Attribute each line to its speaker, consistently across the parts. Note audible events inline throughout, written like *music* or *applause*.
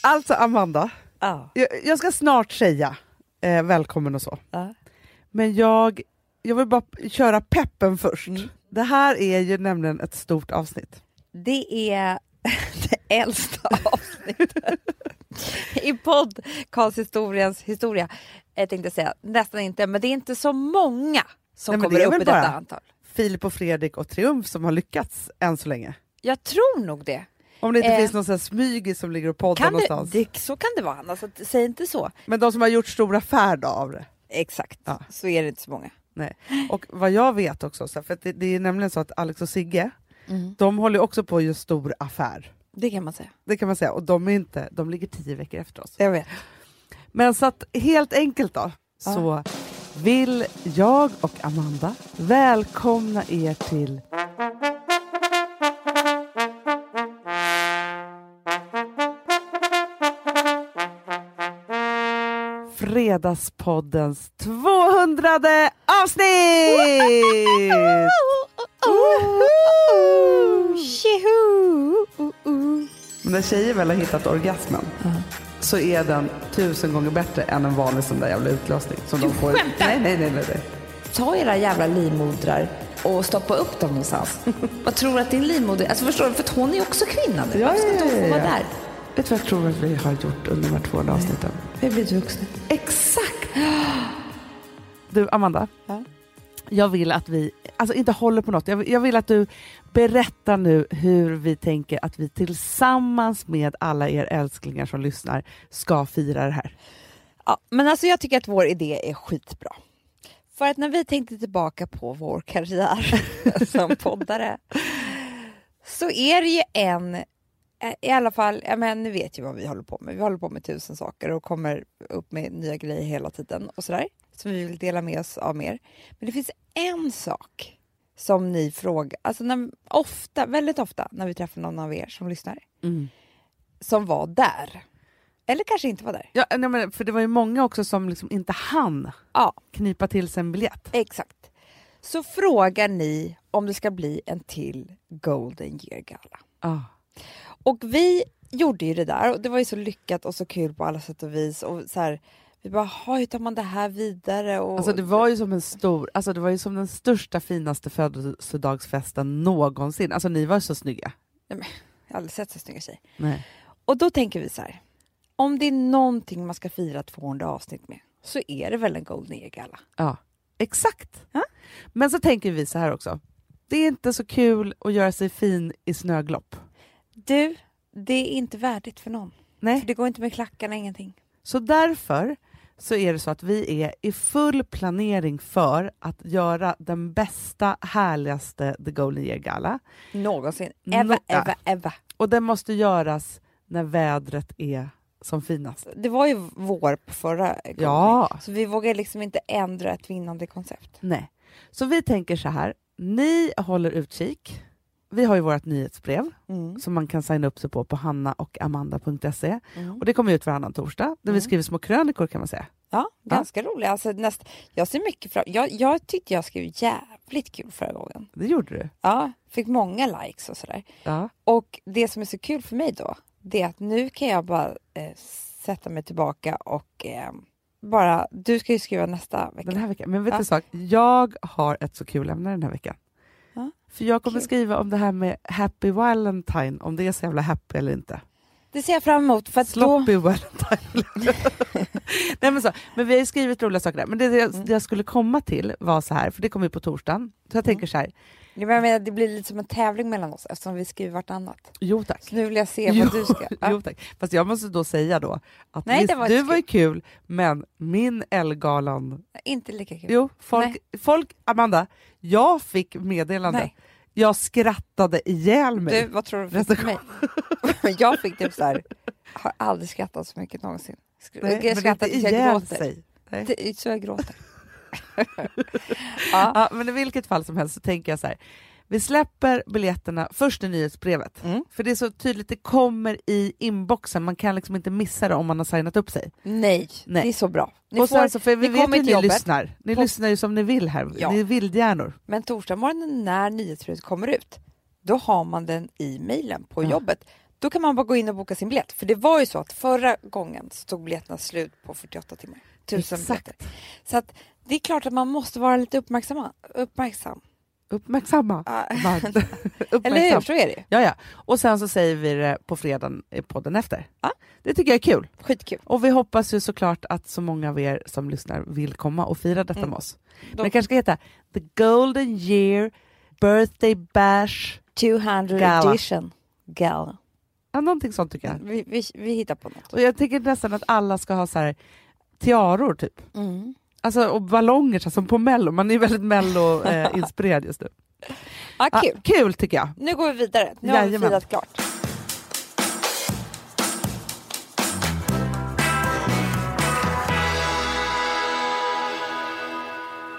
Speaker 1: Alltså Amanda,
Speaker 2: Ja.
Speaker 1: jag, jag ska snart säga eh, välkommen och så.
Speaker 2: Ja.
Speaker 1: Men jag, jag vill bara köra peppen först.
Speaker 2: Mm.
Speaker 1: Det här är ju nämligen ett stort avsnitt.
Speaker 2: Det är *laughs* det äldsta avsnittet *laughs* i podcasthistoriens historia. Jag tänkte säga nästan inte, men det är inte så många som
Speaker 1: Nej,
Speaker 2: kommer upp i detta antal.
Speaker 1: Filip och Fredrik och Triumf som har lyckats än så länge.
Speaker 2: Jag tror nog det.
Speaker 1: Om det inte
Speaker 2: Eh,
Speaker 1: finns någon sån smygis som ligger och poddar
Speaker 2: Kan
Speaker 1: någonstans.
Speaker 2: det, det. Så kan det vara, Anna, så att- säg inte så.
Speaker 1: Men de som har gjort stor affär av det.
Speaker 2: Exakt,
Speaker 1: Ja.
Speaker 2: så är det inte så många.
Speaker 1: Nej. Och vad jag vet också, för det, det är nämligen så att Alex och Sigge,
Speaker 2: Mm.
Speaker 1: de håller också på göra stor affär.
Speaker 2: Det kan man säga.
Speaker 1: Det kan man säga. Och de, är inte, de ligger tio veckor efter oss.
Speaker 2: Jag vet.
Speaker 1: Men så att helt enkelt då,
Speaker 2: Ja.
Speaker 1: så vill jag och Amanda välkomna er till Fredagspoddens 200 avsnitt! Men när tjejer väl har hittat orgasmen så är den tusen gånger bättre än en vanlig sån där jävla utlösning. Som
Speaker 2: Du
Speaker 1: de får.
Speaker 2: skämtar?
Speaker 1: Nej, nej, nej, nej, nej.
Speaker 2: Ta era jävla livmodrar och stoppa upp dem någonstans. *laughs* Vad tror du att din livmoder... Alltså förstår du? För att hon är också kvinna nu.
Speaker 1: Ja,
Speaker 2: Varför ska
Speaker 1: ja,
Speaker 2: inte hon
Speaker 1: ja,
Speaker 2: få
Speaker 1: ja.
Speaker 2: vara där?
Speaker 1: Vet du vad jag tror att vi har gjort under de här 200 avsnitten?
Speaker 2: Vi har blivit vuxna.
Speaker 1: Exakt! *gasps* Du, Amanda.
Speaker 2: Ja.
Speaker 1: Jag vill att vi, alltså inte håller på något, jag vill, jag vill att du berättar nu hur vi tänker att vi tillsammans med alla er älsklingar som lyssnar ska fira det här.
Speaker 2: Ja, men alltså jag tycker att vår idé är skitbra. För att när vi tänkte tillbaka på vår karriär *laughs* som poddare så är det ju en, i alla fall, ja, men ni vet ju vad vi håller på med. Vi håller på med tusen saker och kommer upp med nya grejer hela tiden och sådär. Som vi vill dela med oss av mer. Men det finns en sak som ni frågar, alltså när, ofta, väldigt ofta när vi träffar någon av er som lyssnar, som var där. Eller kanske inte var där.
Speaker 1: Ja, nej, men, för det var ju många också som liksom inte hann
Speaker 2: Ja,
Speaker 1: knipa till sig en biljett.
Speaker 2: Exakt. Så frågar ni om det ska bli en till Golden Year-gala.
Speaker 1: Ah.
Speaker 2: Och vi gjorde ju det där och det var ju så lyckat och så kul på alla sätt och vis. Och så här, vi bara, "Ha, hur tar man det här vidare? Och,
Speaker 1: Alltså det var ju som en stor, alltså det var ju som den största finaste födelsedagsfesten någonsin. Alltså ni var så snygga.
Speaker 2: Jag har aldrig sett så snygga tjejer.
Speaker 1: Nej.
Speaker 2: Och då tänker vi så här, om det är någonting man ska fira 200 avsnitt med så är det väl en Golden Year-gala.
Speaker 1: Ja, exakt.
Speaker 2: Ja.
Speaker 1: Men så tänker vi så här också. Det är inte så kul att göra sig fin i snöglopp.
Speaker 2: Du, det är inte värdigt för någon.
Speaker 1: Nej.
Speaker 2: För det går inte med klackarna, ingenting.
Speaker 1: Så därför så är det så att vi är i full planering för att göra den bästa, härligaste The Golden Year Gala.
Speaker 2: Någonsin.
Speaker 1: Nå-
Speaker 2: Eva,
Speaker 1: ja.
Speaker 2: Eva, Eva.
Speaker 1: Och den måste göras när vädret är som finast.
Speaker 2: Det var ju vår på förra gången.
Speaker 1: Ja.
Speaker 2: Så vi vågar liksom inte ändra ett vinnande koncept.
Speaker 1: Nej. Så vi tänker så här, ni håller utkik. Vi har ju vårt nyhetsbrev som man kan signa upp sig på på hannaochamanda.se. Och det kommer ut varannan torsdag där vi
Speaker 2: Mm.
Speaker 1: skriver små krönikor kan man säga.
Speaker 2: Ja, ganska roligt. Alltså, näst, jag ser mycket fram jag, jag tyckte jag skrev jävligt kul förra gången.
Speaker 1: Det gjorde du.
Speaker 2: Ja, fick många likes och sådär.
Speaker 1: Ja.
Speaker 2: Och det som är så kul för mig då, det är att nu kan jag bara eh, sätta mig tillbaka och eh, bara, du ska ju skriva nästa vecka.
Speaker 1: Den här veckan. Men vet du
Speaker 2: Ja.
Speaker 1: en sak? Jag har ett så kul ämne den här veckan. För jag kommer
Speaker 2: kul.
Speaker 1: skriva om det här med Happy Valentine, om det är så jävla happy eller inte.
Speaker 2: Det ser jag fram emot. För att då,
Speaker 1: Sloppy Valentine. *laughs* Nej, men, så, men vi har ju skrivit roliga saker där. Men det, det,
Speaker 2: Mm.
Speaker 1: jag, det jag skulle komma till var så här, för det kommer ju på torsdagen. Så jag tänker så här,
Speaker 2: jag menar, det blir lite som en tävling mellan oss eftersom vi skriver vartannat.
Speaker 1: jo tack.
Speaker 2: Så nu vill jag se
Speaker 1: Jo,
Speaker 2: vad du ska... *laughs* Ja.
Speaker 1: jo, tack. Fast jag måste då säga då att
Speaker 2: Nej,
Speaker 1: visst,
Speaker 2: var
Speaker 1: du var ju kul, men min Elgalan...
Speaker 2: Inte lika kul.
Speaker 1: Jo, folk, folk, Amanda, jag fick meddelande.
Speaker 2: Nej.
Speaker 1: Jag skrattade ihjäl mig.
Speaker 2: Du, vad tror du fick mig? *laughs* jag fick typ så här, har aldrig skrattat så mycket någonsin. Skr-
Speaker 1: Nej,
Speaker 2: jag skrattar tills jag gråter.
Speaker 1: sig. Nej.
Speaker 2: Det- Så jag gråter. *laughs* ja.
Speaker 1: Ja, men i vilket fall som helst så tänker jag så här. Vi släpper biljetterna först i nyhetsbrevet.
Speaker 2: Mm.
Speaker 1: För det är så tydligt, det kommer i inboxen. Man kan liksom inte missa det om man har signat upp sig.
Speaker 2: Nej,
Speaker 1: Nej.
Speaker 2: det är så bra. Ni
Speaker 1: och
Speaker 2: får,
Speaker 1: sen så, för vi vet ju ni
Speaker 2: jobbet,
Speaker 1: lyssnar. Ni
Speaker 2: På-
Speaker 1: lyssnar ju som ni vill här.
Speaker 2: Ja.
Speaker 1: Ni är vildhjärnor.
Speaker 2: men torsdag morgonen när nyhetsbrevet kommer ut, då har man den i mejlen på
Speaker 1: Ja.
Speaker 2: jobbet. Då kan man bara gå in och boka sin biljett. För det var ju så att förra gången så tog biljetterna slut på 48 timmar. Tusen
Speaker 1: Exakt.
Speaker 2: biljetter. Så att det är klart att man måste vara lite uppmärksam. uppmärksam.
Speaker 1: Uppmärksamma. Varmt. *laughs*
Speaker 2: Eller hur?
Speaker 1: Uppmärksam.
Speaker 2: Så är det ju.
Speaker 1: Ja, ja. Och sen så säger vi det på fredagen i podden efter.
Speaker 2: Ja.
Speaker 1: Det tycker jag är kul.
Speaker 2: Skitkul.
Speaker 1: Och vi hoppas ju såklart att så många av er som lyssnar vill komma och fira detta
Speaker 2: Mm.
Speaker 1: med oss. Men det kanske ska heta The Golden Year Birthday Bash.
Speaker 2: 200
Speaker 1: Gala.
Speaker 2: edition. Gala.
Speaker 1: Ja, någonting sånt tycker jag.
Speaker 2: Vi, vi, vi hittar på något.
Speaker 1: Och jag tycker nästan att alla ska ha så här tiaror typ.
Speaker 2: Mm.
Speaker 1: Alltså, och ballonger så som på mello. Man är väldigt mello-inspirerad *laughs* just nu.
Speaker 2: Ja, kul.
Speaker 1: kul tycker jag.
Speaker 2: Nu går vi vidare. Nu har vi
Speaker 1: Jajamän.
Speaker 2: firat klart.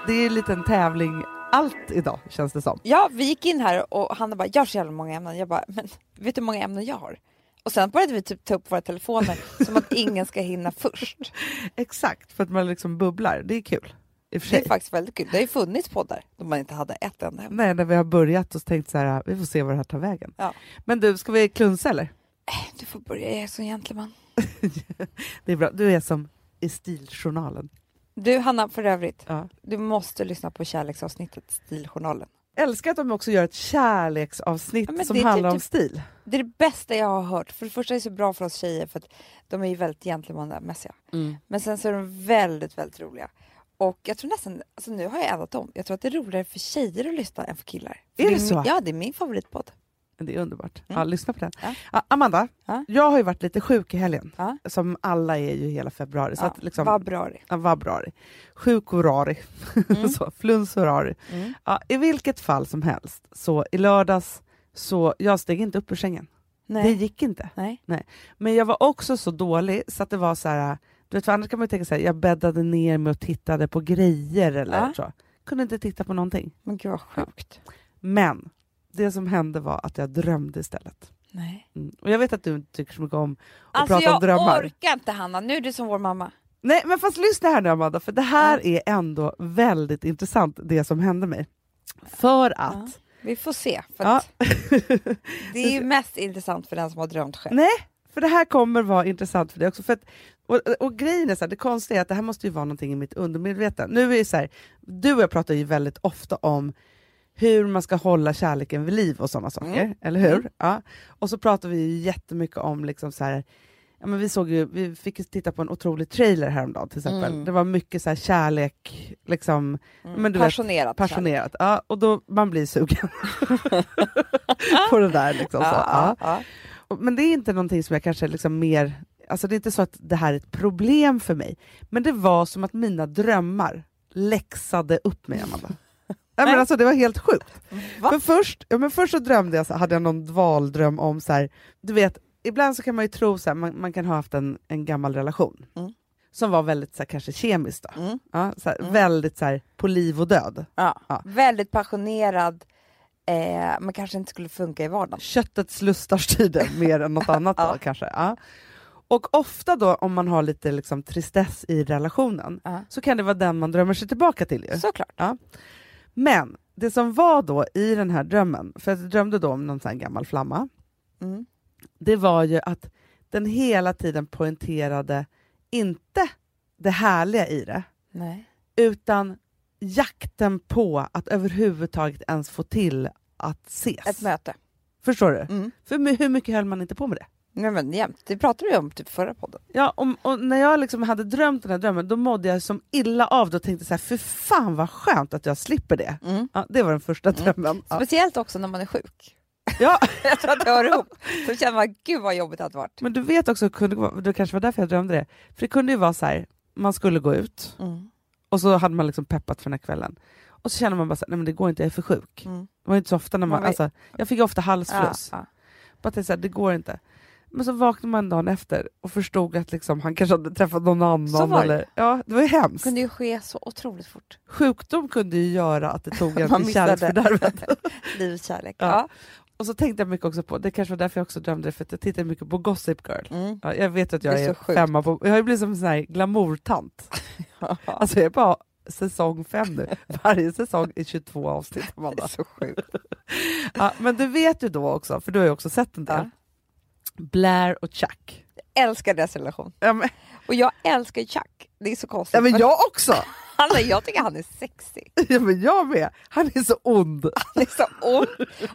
Speaker 1: Det är en liten tävling allt idag känns det som.
Speaker 2: Ja, vi gick in här och Hanna bara, jag har så jävla många ämnen. Jag bara, men vet du hur många ämnen jag har? Och sen började vi typ ta upp våra telefoner *laughs* som att ingen ska hinna först.
Speaker 1: Exakt, för att man liksom bubblar. Det är kul.
Speaker 2: Det är faktiskt väldigt kul. Det har ju funnits poddar då man inte hade ett enda ämne.
Speaker 1: Nej, när vi har börjat och tänkt så här, vi får se var det här tar vägen.
Speaker 2: Ja.
Speaker 1: Men du, ska vi klunsa eller?
Speaker 2: Du får börja, jag är så gentleman. *laughs*
Speaker 1: Det är bra, du är som i Stiljournalen.
Speaker 2: Du Hanna, för övrigt,
Speaker 1: Ja.
Speaker 2: du måste lyssna på kärleksavsnittet Stiljournalen.
Speaker 1: Älskar att de också gör ett kärleksavsnitt
Speaker 2: Ja,
Speaker 1: som
Speaker 2: det
Speaker 1: handlar
Speaker 2: typ-
Speaker 1: om stil.
Speaker 2: Det är det bästa jag har hört. För det första är det så bra för oss tjejer för att de är ju väldigt gentlemanmässiga. Men sen så är de väldigt, väldigt roliga. Och jag tror nästan, alltså nu har jag ändrat om. Jag tror att det är roligare för tjejer att lyssna än för killar. För
Speaker 1: Är det
Speaker 2: min-
Speaker 1: så?
Speaker 2: Ja, det är min favoritpodd.
Speaker 1: Det är underbart.
Speaker 2: Mm.
Speaker 1: Ja, lyssna på den.
Speaker 2: Ja.
Speaker 1: Amanda,
Speaker 2: Ja.
Speaker 1: jag har ju varit lite sjuk i helgen.
Speaker 2: Ja.
Speaker 1: Som alla är ju hela februari. Så att liksom,
Speaker 2: Vad bra det
Speaker 1: ja, februari. Sjukorari.
Speaker 2: Mm. *laughs*
Speaker 1: så, flunsorari.
Speaker 2: mm.
Speaker 1: I vilket fall som helst, så i lördags, så jag steg inte upp ur sängen. Det
Speaker 2: Nej.
Speaker 1: gick inte.
Speaker 2: Nej.
Speaker 1: Men jag var också så dålig så att det var så här, du vet för annars kan man ju tänka här, jag bäddade ner mig och tittade på grejer eller så. Kunde inte titta på någonting.
Speaker 2: Men gud vad sjukt.
Speaker 1: Men det som hände var att jag drömde istället.
Speaker 2: Nej.
Speaker 1: Mm. Och jag vet att du inte tycker så mycket om att
Speaker 2: Alltså
Speaker 1: prata
Speaker 2: jag
Speaker 1: om drömmar.
Speaker 2: orkar inte Hanna, nu är du som vår mamma.
Speaker 1: Nej men fast lyssna här nu Amanda, för det här är ändå väldigt intressant det som hände mig. För att
Speaker 2: Ja. Vi får se.
Speaker 1: Ja. *laughs*
Speaker 2: det är ju mest intressant för den som har drömt själv.
Speaker 1: Nej, för det här kommer vara intressant för dig också. För att, och, och grejen är så här, det konstiga är att det här måste ju vara någonting i mitt undermedvetna. Nu är det så här, du och jag pratar ju väldigt ofta om hur man ska hålla kärleken vid liv och sådana saker,
Speaker 2: Mm.
Speaker 1: eller hur?
Speaker 2: Mm.
Speaker 1: Ja. Och så pratar vi ju jättemycket om liksom så här, ja, men vi, såg ju, vi fick titta på en otrolig trailer häromdagen till exempel.
Speaker 2: Mm.
Speaker 1: Det var mycket så här kärlek, liksom,
Speaker 2: Mm.
Speaker 1: Men du vet,
Speaker 2: Passionerat.
Speaker 1: passionerat. Ja, och då man blir sugen *laughs* på det där. Liksom, så.
Speaker 2: Ja,
Speaker 1: Ja.
Speaker 2: ja,
Speaker 1: Men det är inte någonting som jag kanske liksom mer... Alltså det är inte så att det här är ett problem för mig. Men det var som att mina drömmar läxade upp mig, Amanda. Ja, men alltså, det var helt sjukt.
Speaker 2: Va?
Speaker 1: För först, ja, men först så drömde jag, så hade jag någon dvaldröm om så här, du vet, ibland så kan man ju tro här, man, man kan ha haft en, en gammal relation
Speaker 2: Mm.
Speaker 1: som var väldigt så här, kanske kemisk. Då.
Speaker 2: Mm.
Speaker 1: Ja, så här,
Speaker 2: Mm.
Speaker 1: Väldigt så här, på liv och död.
Speaker 2: Ja.
Speaker 1: Ja.
Speaker 2: Väldigt passionerad, eh, men kanske inte skulle funka i vardagen.
Speaker 1: köttets lustar styrde *laughs* mer än något annat då,
Speaker 2: Ja.
Speaker 1: kanske. Ja. Och ofta då om man har lite liksom, tristess i relationen
Speaker 2: Ja.
Speaker 1: så kan det vara den man drömmer sig tillbaka till. Ju.
Speaker 2: Såklart.
Speaker 1: Men det som var då i den här drömmen, för jag drömde då om någon sån här gammal flamma,
Speaker 2: Mm.
Speaker 1: det var ju att den hela tiden poängterade inte det härliga i det,
Speaker 2: Nej.
Speaker 1: utan jakten på att överhuvudtaget ens få till att ses.
Speaker 2: Ett möte.
Speaker 1: Förstår du?
Speaker 2: Mm.
Speaker 1: För hur mycket höll man inte på med det?
Speaker 2: Nej, men jämt. Det pratade vi om typ förra podden.
Speaker 1: Ja, och, och när jag liksom hade drömt den här drömmen, då mådde jag som illa av det och tänkte så här, för fan vad skönt att jag slipper det.
Speaker 2: Mm.
Speaker 1: Ja, det var den första drömmen. Ja.
Speaker 2: Speciellt också när man är sjuk.
Speaker 1: Ja, *laughs*
Speaker 2: Jag tror att det hör ihop. Så känner man, gud vad jobbigt det hade varit.
Speaker 1: men du vet också, det kunde det kanske var därför jag drömde det, för det kunde ju vara så här, man skulle gå ut
Speaker 2: Mm.
Speaker 1: och så hade man liksom peppat för den här kvällen. Och så känner man bara så här, nej men det går inte, jag är för sjuk.
Speaker 2: Mm.
Speaker 1: Det var inte så ofta när man,
Speaker 2: Man
Speaker 1: alltså, jag fick ofta
Speaker 2: Ja,
Speaker 1: halsfluss.
Speaker 2: ja.
Speaker 1: Bara tänkte så här, det går inte. Men så vaknade man dagen efter och förstod att liksom, han kanske hade träffat någon annan.
Speaker 2: Så var det.
Speaker 1: eller, ja, det var ju
Speaker 2: Det
Speaker 1: hemskt.
Speaker 2: kunde ju ske så otroligt fort.
Speaker 1: Sjukdom kunde ju göra att det tog *laughs* en till kärleksfördärvet. *laughs*
Speaker 2: Liv, kärlek.
Speaker 1: Ja.
Speaker 2: Ja.
Speaker 1: Och så tänkte jag mycket också på, det kanske var därför jag också drömde det, för att jag tittade mycket på Gossip Girl.
Speaker 2: Mm.
Speaker 1: Ja, jag vet att jag
Speaker 2: Det är
Speaker 1: är, femma på, jag har ju blivit som en sån här glamourtant. *laughs* Alltså jag är bara säsong fem nu. Varje säsong är 22 avsnitt.
Speaker 2: det
Speaker 1: Amanda.
Speaker 2: är så sjukt.
Speaker 1: Ja, men du vet ju då också, för du har ju också sett en del. Blair och Chuck.
Speaker 2: Älskar deras relation.
Speaker 1: Ja men,
Speaker 2: Och jag älskar Chuck. Det är så konstigt.
Speaker 1: ja, men jag också!
Speaker 2: Han, *laughs* är- jag tycker han är sexig.
Speaker 1: Ja, men jag med. Han är så ond. *laughs*
Speaker 2: Han är så ond.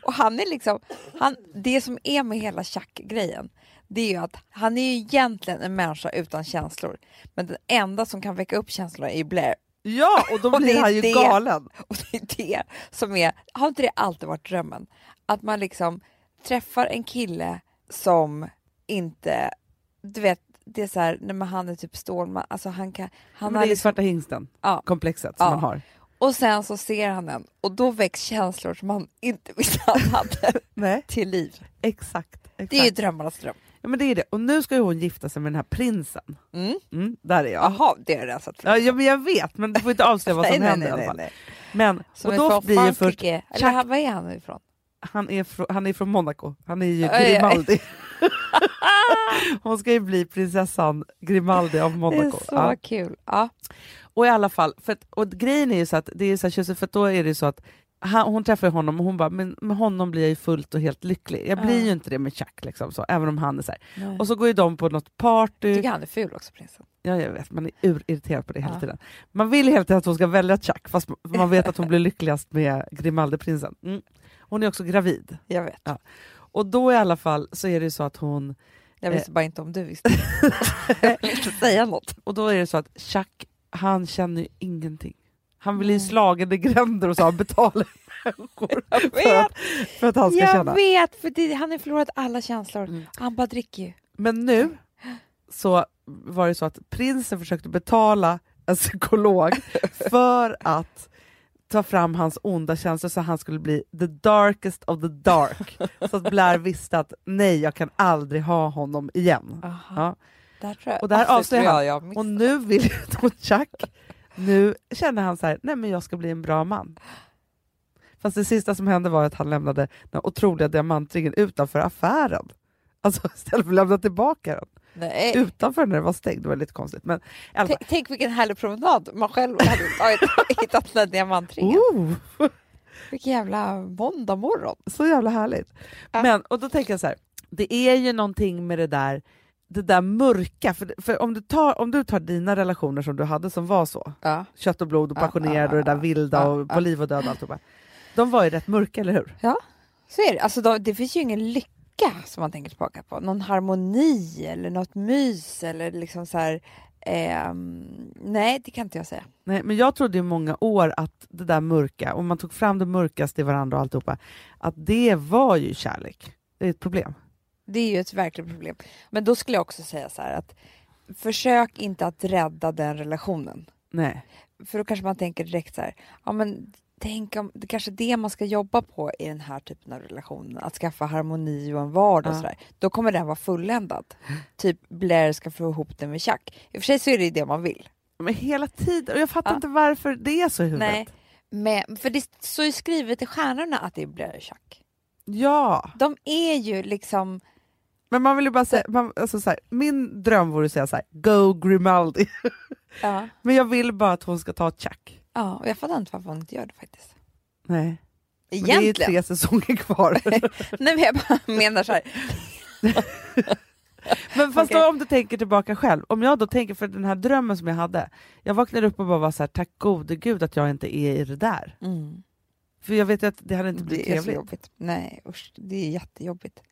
Speaker 2: Och han är liksom, han, det som är med hela Chuck-grejen, det är ju att han är ju egentligen en människa utan känslor. Men den enda som kan väcka upp känslorna är Blair.
Speaker 1: Ja, och då *laughs*
Speaker 2: Och det
Speaker 1: blir
Speaker 2: är
Speaker 1: han ju
Speaker 2: det.
Speaker 1: galen.
Speaker 2: Och det är det som är, har inte det alltid varit drömmen? Att man liksom träffar en kille som inte, du vet, det är så här, när man, han är typ Stålman, alltså han kan, han
Speaker 1: Men det är
Speaker 2: liksom,
Speaker 1: svarta hingsten,
Speaker 2: Ja.
Speaker 1: komplexet som
Speaker 2: Ja.
Speaker 1: man har.
Speaker 2: och sen så ser han en och då väcks känslor som man inte visste han hade *laughs*
Speaker 1: Nej,
Speaker 2: till liv.
Speaker 1: exakt. exakt.
Speaker 2: Det är ju drömmarnas dröm.
Speaker 1: ja, men det är det. Och nu ska ju hon gifta sig med den här prinsen.
Speaker 2: Mm.
Speaker 1: Mm, där är jag.
Speaker 2: Jaha, det har jag sett
Speaker 1: Ja, ja, men jag vet, men du får inte avslöja vad *laughs* som händer i alla fall.
Speaker 2: nej.
Speaker 1: Men,
Speaker 2: Som
Speaker 1: och då blir ju först.
Speaker 2: Eller vad är han ifrån?
Speaker 1: Han är, från, han är från Monaco, han är ju. Grimaldi. *laughs* *laughs* Hon ska ju bli prinsessan Grimaldi av
Speaker 2: Det är
Speaker 1: Monaco.
Speaker 2: så
Speaker 1: Ja.
Speaker 2: kul. Ja.
Speaker 1: Och i alla fall, för att, och grejen är ju så att, det är så här, för då är det ju så att han, hon träffar honom och hon bara, men med honom blir jag ju fullt och helt lycklig. Jag blir
Speaker 2: Ja.
Speaker 1: ju inte det med Chuck, liksom, så, även om han är så. Och så går ju de på något party.
Speaker 2: Jag tycker han är ful också, prinsen.
Speaker 1: Ja, jag vet, man är urirriterad på det hela
Speaker 2: Ja.
Speaker 1: tiden. Man vill hela tiden att hon ska välja Chuck, fast man vet att hon blir lyckligast med Grimaldi-prinsen. Mm. Hon är också gravid.
Speaker 2: Jag vet.
Speaker 1: Ja. Och då i alla fall så är det så att hon,
Speaker 2: Jag
Speaker 1: Eh.
Speaker 2: visste bara inte om du visste. *laughs* jag vill inte säga något.
Speaker 1: och då är det så att Chuck, han känner ju ingenting. Han blir ju
Speaker 2: Nej.
Speaker 1: slagen i gränder och så han betalar människor *laughs*
Speaker 2: Jag
Speaker 1: för att, för att han ska
Speaker 2: jag
Speaker 1: känna.
Speaker 2: vet för det, han har förlorat alla känslor.
Speaker 1: Mm.
Speaker 2: Han bara dricker ju.
Speaker 1: Men nu så var det så att prinsen försökte betala en psykolog *laughs* för att ta fram hans onda känslor så han skulle bli the darkest of the dark. *laughs* Så att Blair visste att nej, jag kan aldrig ha honom igen. Ja.
Speaker 2: Där.
Speaker 1: Och där
Speaker 2: tror
Speaker 1: han.
Speaker 2: jag.
Speaker 1: Och nu vill Chuck, *laughs* nu känner han så här, nej men jag ska bli en bra man. Fast det sista som hände var att han lämnade den otroliga diamantringen utanför affären. Alltså *laughs* istället för att lämna tillbaka den.
Speaker 2: Nej.
Speaker 1: Utanför när den var stängd, det var lite konstigt. Men fall,
Speaker 2: Tänk, vilken härlig promenad man själv hade tagit, *laughs* hittat den diamantringen.
Speaker 1: oh,
Speaker 2: Vilken jävla måndag morgon.
Speaker 1: så jävla härligt.
Speaker 2: Ja.
Speaker 1: Men, och då tänker jag så här, det är ju någonting med det där det där mörka, för, för om, du tar, om du tar dina relationer som du hade som var så,
Speaker 2: Ja.
Speaker 1: kött och blod och
Speaker 2: Ja,
Speaker 1: passionerad
Speaker 2: ja,
Speaker 1: och det där
Speaker 2: ja,
Speaker 1: vilda
Speaker 2: ja,
Speaker 1: och
Speaker 2: ja.
Speaker 1: på liv och död och alltihopa. De var ju rätt mörka, eller hur?
Speaker 2: Så är det. Alltså, då, det finns ju ingen lycka som man tänker tillbaka på. Någon harmoni eller något mys eller liksom så här. ehm, nej, det kan inte jag säga.
Speaker 1: Nej, men jag trodde i många år att det där mörka, om man tog fram det mörkaste i varandra och alltihopa, att det var ju kärlek. Det är ett problem.
Speaker 2: Det är ju ett verkligt problem. Men då skulle jag också säga så här att försök inte att rädda den relationen.
Speaker 1: Nej.
Speaker 2: För då kanske man tänker direkt så här, ja men tänk om det kanske är det man ska jobba på i den här typen av relation, att skaffa harmoni och en vardag och
Speaker 1: Ja.
Speaker 2: sådär. Då kommer den vara fulländad. Typ Blair ska få ihop det med Chuck. I och för sig så är det ju det man vill.
Speaker 1: Men hela tiden, och jag fattar
Speaker 2: Ja.
Speaker 1: inte varför det är så i huvudet.
Speaker 2: Nej, men, för det står ju skrivet i stjärnorna att det är Blair och Chuck.
Speaker 1: Ja,
Speaker 2: De är ju liksom,
Speaker 1: men man vill ju bara säga, man, alltså så här, min dröm vore att säga så här, go Grimaldi.
Speaker 2: ja, *laughs*
Speaker 1: Men jag vill bara att hon ska ta Chuck.
Speaker 2: Ja och jag fattar inte varför hon inte gör det faktiskt.
Speaker 1: Nej. Men det är ju
Speaker 2: Egentligen.
Speaker 1: tre säsonger kvar. *laughs*
Speaker 2: Nej men jag bara menar så här, *laughs*
Speaker 1: Men fast
Speaker 2: Okej.
Speaker 1: då, om du tänker tillbaka själv, om jag då tänker för den här drömmen som jag hade, jag vaknade upp och bara var så här, tack gode gud att jag inte är i det där.
Speaker 2: mm.
Speaker 1: För jag vet ju att det hade inte blivit
Speaker 2: Det är så
Speaker 1: trevligt.
Speaker 2: jobbigt. Nej usch, det är jättejobbigt.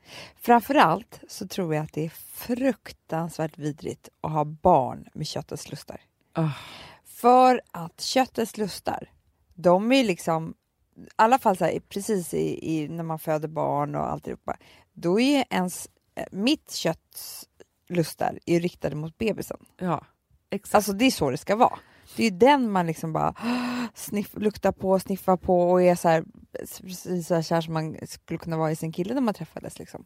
Speaker 2: Framförallt så tror jag att det är fruktansvärt vidrigt att ha barn med köttets lustar.
Speaker 1: Ah.
Speaker 2: För att köttets lustar, de är liksom, i alla fall här, precis i, i, när man föder barn och alltihopa, då är ju ens, eh, mitt kötts lustar är riktade mot bebisen.
Speaker 1: Ja, exakt.
Speaker 2: Alltså det är så det ska vara. Det är ju den man liksom bara sniff, luktar på, sniffar på och är så här, precis så här kär som man skulle kunna vara i sin kille när man träffades. Liksom.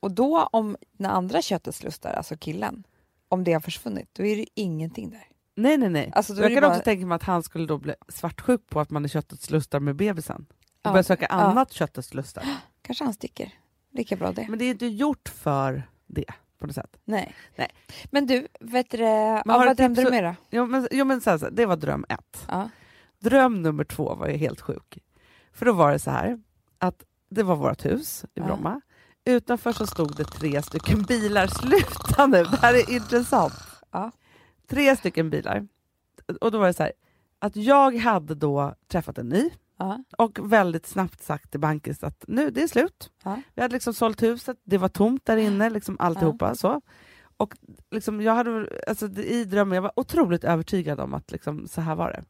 Speaker 2: Och då om när andra köttets lustar, alltså killen, om det har försvunnit, då är det ingenting där.
Speaker 1: Nej, nej, nej.
Speaker 2: Alltså,
Speaker 1: jag kan
Speaker 2: bara-
Speaker 1: också tänka mig att han skulle då bli svartsjuk på att man är köttets lustar med bebisen. Och
Speaker 2: Ja,
Speaker 1: börja söka
Speaker 2: ja.
Speaker 1: annat köttets lustar. *gasps*
Speaker 2: Kanske han sticker. Lika bra det.
Speaker 1: Men det är inte gjort för det på något sätt.
Speaker 2: Nej.
Speaker 1: Nej.
Speaker 2: Men du, vet du, ja, vad drömde du mer då?
Speaker 1: Jo, men, jo, men så här, så här, det var dröm ett.
Speaker 2: Ja.
Speaker 1: Dröm nummer två var ju helt sjuk. För då var det så här att det var vårt hus i
Speaker 2: Ja.
Speaker 1: Bromma. Utanför så stod det tre stycken bilar. *laughs* Sluta nu, det här är intressant.
Speaker 2: Ja.
Speaker 1: Tre stycken bilar. Och då var det så här, att jag hade då träffat en ny
Speaker 2: Ja.
Speaker 1: och väldigt snabbt sagt till Bankis att nu, det är slut.
Speaker 2: Ja.
Speaker 1: Vi hade liksom sålt huset, det var tomt där inne, liksom alltihopa. Så. Och liksom jag hade, alltså, i drömmen, jag var otroligt övertygad om att liksom, så här var det.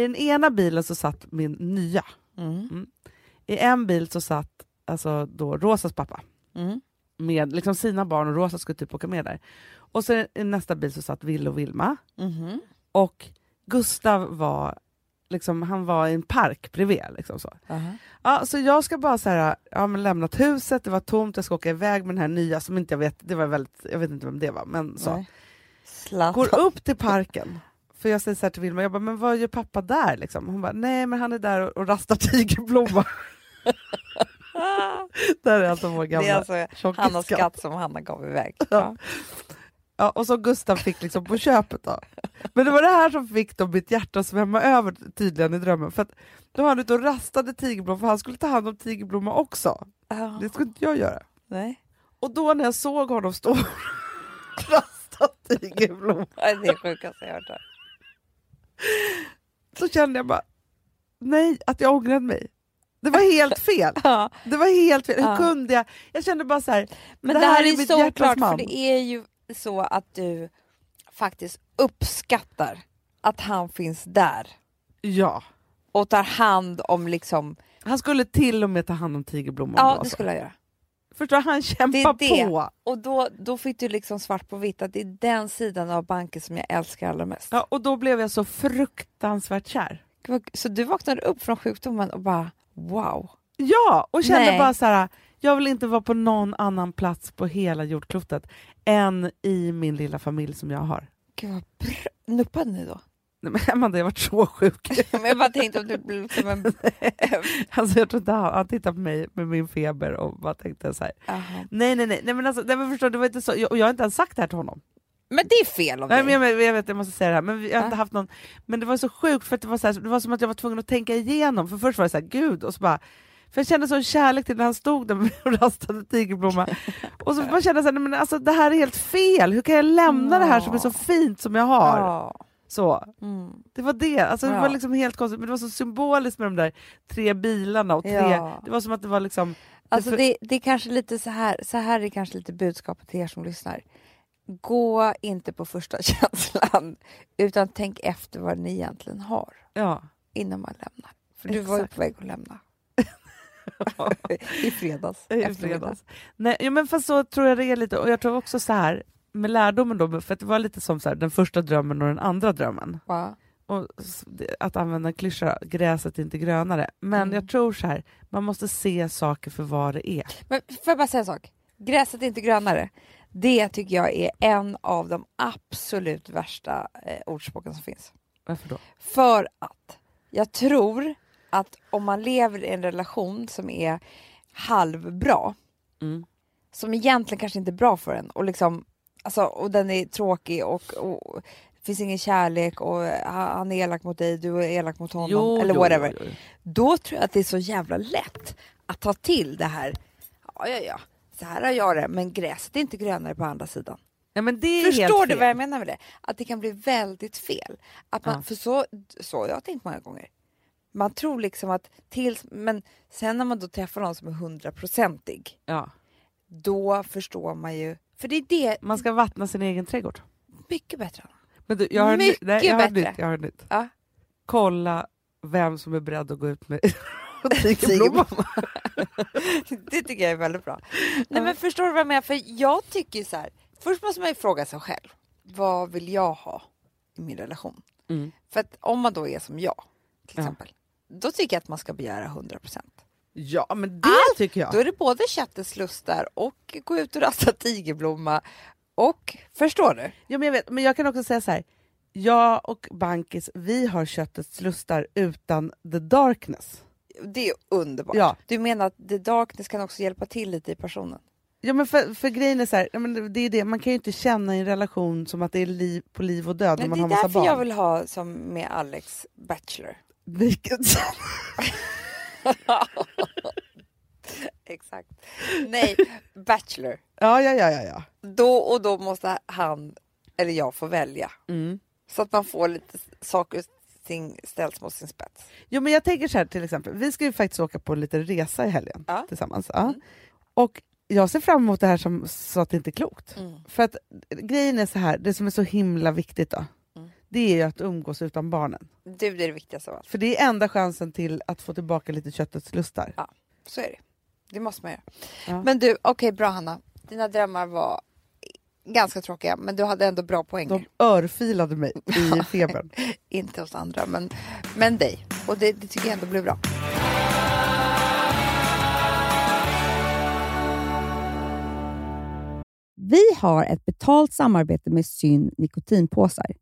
Speaker 1: I den ena bilen så satt min nya.
Speaker 2: Mm.
Speaker 1: I en bil så satt alltså, då Rosas pappa
Speaker 2: Mm.
Speaker 1: med liksom, sina barn och Rosa skulle typ åka med där. Och så i nästa bil så satt Will och Vilma.
Speaker 2: Mhm.
Speaker 1: Och Gustav var, liksom, han var i en park bredvid. Liksom, så.
Speaker 2: Aha.
Speaker 1: Ja, så jag ska bara så här, ja, men lämnat huset, det var tomt, jag ska åka iväg med den här nya som inte jag vet, det var väldigt, jag vet inte vem det var. Men så. Går upp till parken, för jag säger så här till Vilma, jag bara, men vad gör pappa där? Liksom. Hon bara, nej men han är där och, och rastar tigerblomma. *laughs* där är alltså vår gamla
Speaker 2: Det är alltså Hannas
Speaker 1: katt
Speaker 2: som Hanna gav iväg.
Speaker 1: Ja. Ja, och så Gustav fick liksom på köpet då. Men det var det här som fick då mitt hjärta att svämma över tydligen i drömmen. För att då var han ute och rastade tigerblomma, för han skulle ta hand om tigerblomma också.
Speaker 2: Ja.
Speaker 1: Det skulle inte jag göra.
Speaker 2: Nej.
Speaker 1: Och då när jag såg honom stå och *laughs* rasta tigerblomma,
Speaker 2: Det är det sjukaste jag hört. här.
Speaker 1: så kände jag bara, nej, att jag ångrade mig. Det var helt fel.
Speaker 2: Ja.
Speaker 1: Det var helt fel. Hur
Speaker 2: Ja.
Speaker 1: kunde jag? Jag kände bara så här,
Speaker 2: Men
Speaker 1: det
Speaker 2: det,
Speaker 1: här
Speaker 2: här
Speaker 1: är
Speaker 2: är
Speaker 1: mitt hjärtas man.
Speaker 2: för det är ju så att du faktiskt uppskattar att han finns där
Speaker 1: ja.
Speaker 2: och tar hand om liksom...
Speaker 1: Han skulle till och med ta hand om tigerblomman.
Speaker 2: Ja, det
Speaker 1: alltså.
Speaker 2: skulle jag göra.
Speaker 1: Förstår du? Han
Speaker 2: Det
Speaker 1: kämpar
Speaker 2: är det.
Speaker 1: på.
Speaker 2: Och då, då fick du liksom svart på vitt att det är den sidan av banken som jag älskar allra mest.
Speaker 1: Ja, och då blev jag så fruktansvärt kär.
Speaker 2: Gud, vad- Så du vaknade upp från sjukdomen och bara wow.
Speaker 1: Ja, och kände
Speaker 2: Nej.
Speaker 1: bara så här. Jag vill inte vara på någon annan plats på hela jordklotet än i min lilla familj som jag har.
Speaker 2: Gud vad bra. Nuppade ni då?
Speaker 1: Nej, men Amanda, jag har varit så sjuk. *laughs*
Speaker 2: Men jag bara tänkte om du blev som en... *laughs*
Speaker 1: alltså, jag tror inte han, han tittade på mig med min feber och bara tänkte så här.
Speaker 2: Jaha.
Speaker 1: Nej, nej, nej, nej men alltså, nej, men förstår, det var inte så, jag, och jag har inte ens sagt det här till honom.
Speaker 2: Men det är fel av
Speaker 1: Nej,
Speaker 2: dig.
Speaker 1: men jag, jag vet, jag måste säga det här, men jag har inte
Speaker 2: Ja.
Speaker 1: haft någon, men det var så sjukt för att det var, så här, det var som att jag var tvungen att tänka igenom, för först var det så här, gud, och så bara för jag kände sån kärlek till när han stod där med *laughs* och rastade tigerblomma. Och så bara kände så här, men alltså, det här är helt fel, hur kan jag lämna det här som är så fint som jag har? Så,
Speaker 2: Mm.
Speaker 1: det var det, alltså, det
Speaker 2: Ja.
Speaker 1: var liksom helt konstigt, men det var så symboliskt med de där tre bilarna och tre,
Speaker 2: Ja.
Speaker 1: det var som att det var liksom
Speaker 2: Alltså
Speaker 1: för-
Speaker 2: det, det är kanske lite så här, så här är kanske lite budskapet till er som lyssnar. Gå inte på första *laughs* känslan utan tänk efter vad ni egentligen har
Speaker 1: ja,
Speaker 2: innan man lämnar. För du var ju på väg att lämna. I fredags.
Speaker 1: i fredags. Nej, ja, men fast så tror jag det är lite, och jag tror också så här med lärdomen då, för att det var lite som så här, den första drömmen och den andra drömmen.
Speaker 2: Ja.
Speaker 1: Och att använda en klyscha, gräset är inte grönare. Men
Speaker 2: Mm.
Speaker 1: jag tror så här, man måste se saker för vad det är.
Speaker 2: Men får jag bara säga en sak? Gräset är inte grönare. Det tycker jag är en av de absolut värsta eh, ordspråken som finns.
Speaker 1: Varför då?
Speaker 2: För att jag tror att om man lever i en relation som är halvbra,
Speaker 1: Mm.
Speaker 2: som egentligen kanske inte är bra för en och, liksom, alltså, och den är tråkig och, och finns ingen kärlek och han är elak mot dig, du är elak mot honom eller whatever.
Speaker 1: Jo, jo, jo.
Speaker 2: Då tror jag att det är så jävla lätt att ta till det här. Ja, ja, ja, så här har jag det, men gräset är inte grönare på andra sidan.
Speaker 1: Ja, men det är
Speaker 2: Förstår
Speaker 1: helt
Speaker 2: du
Speaker 1: fel.
Speaker 2: vad jag menar med det? Att det kan bli väldigt fel. Att man,
Speaker 1: Ja.
Speaker 2: För så, så har jag tänkt många gånger. Man tror liksom att tills, men sen när man då träffar någon som är hundraprocentig,
Speaker 1: Ja.
Speaker 2: då förstår man ju, för det är det,
Speaker 1: Man ska vattna sin egen trädgård.
Speaker 2: mycket bättre.
Speaker 1: Men du, jag har
Speaker 2: Mycket
Speaker 1: nej, jag har
Speaker 2: bättre.
Speaker 1: nytt. Jag har nytt.
Speaker 2: Ja.
Speaker 1: Kolla vem som är beredd att gå ut med *laughs* tigerblomma. *laughs*
Speaker 2: det tycker jag är väldigt bra. Nej men förstår du vad jag menar? För jag tycker så här, först måste man ju fråga sig själv, vad vill jag ha i min relation?
Speaker 1: Mm.
Speaker 2: För att om man då är som jag, till
Speaker 1: Ja.
Speaker 2: exempel, då tycker jag att man ska begära 100%.
Speaker 1: Ja, men det
Speaker 2: Allt-
Speaker 1: tycker jag.
Speaker 2: Då är det både köttets lustar och gå ut och rasta tigerblomma och, förstår du?
Speaker 1: Ja, men, jag vet, men jag kan också säga så här. Jag och Bankis, vi har köttets lustar utan the darkness.
Speaker 2: Det är underbart.
Speaker 1: Ja.
Speaker 2: Du menar att the darkness kan också hjälpa till lite i personen?
Speaker 1: Ja, men för, för grejen är så här, det är det, man kan ju inte känna i en relation som att det är liv, på liv och död
Speaker 2: Men
Speaker 1: när
Speaker 2: det
Speaker 1: man
Speaker 2: är
Speaker 1: har massa
Speaker 2: därför
Speaker 1: barn.
Speaker 2: jag vill ha som med Alex Bachelor.
Speaker 1: Vilket- *laughs* Exakt. Nej, Bachelor.
Speaker 3: Ja, ja, ja, ja. ja.
Speaker 1: Då och då måste han eller jag få välja.
Speaker 3: Mm.
Speaker 1: Så att man får lite saker ting ställs mot sin spets.
Speaker 3: Jo, men jag tänker så här till exempel, vi ska ju faktiskt åka på en liten resa i helgen
Speaker 1: Ja.
Speaker 3: tillsammans. Ja. Och jag ser fram emot det här som så att det inte är klokt.
Speaker 1: Mm.
Speaker 3: För att grejen är så här, det som är så himla viktigt då,
Speaker 1: Mm.
Speaker 3: Det är ju att umgås utan barnen.
Speaker 1: Du, det är det viktigaste av allt.
Speaker 3: För det är enda chansen till att få tillbaka lite köttets lustar.
Speaker 1: Så är det. Det måste man göra.
Speaker 3: Ja.
Speaker 1: Men du, okej bra Hanna. Dina drömmar var ganska tråkiga men du hade ändå bra poänger.
Speaker 3: De örfilade mig i *laughs* febern. *laughs*
Speaker 1: Inte hos andra men, men dig. Och det, det tycker jag ändå blev bra.
Speaker 2: Vi har ett betalt samarbete med Syn nikotinpåsar.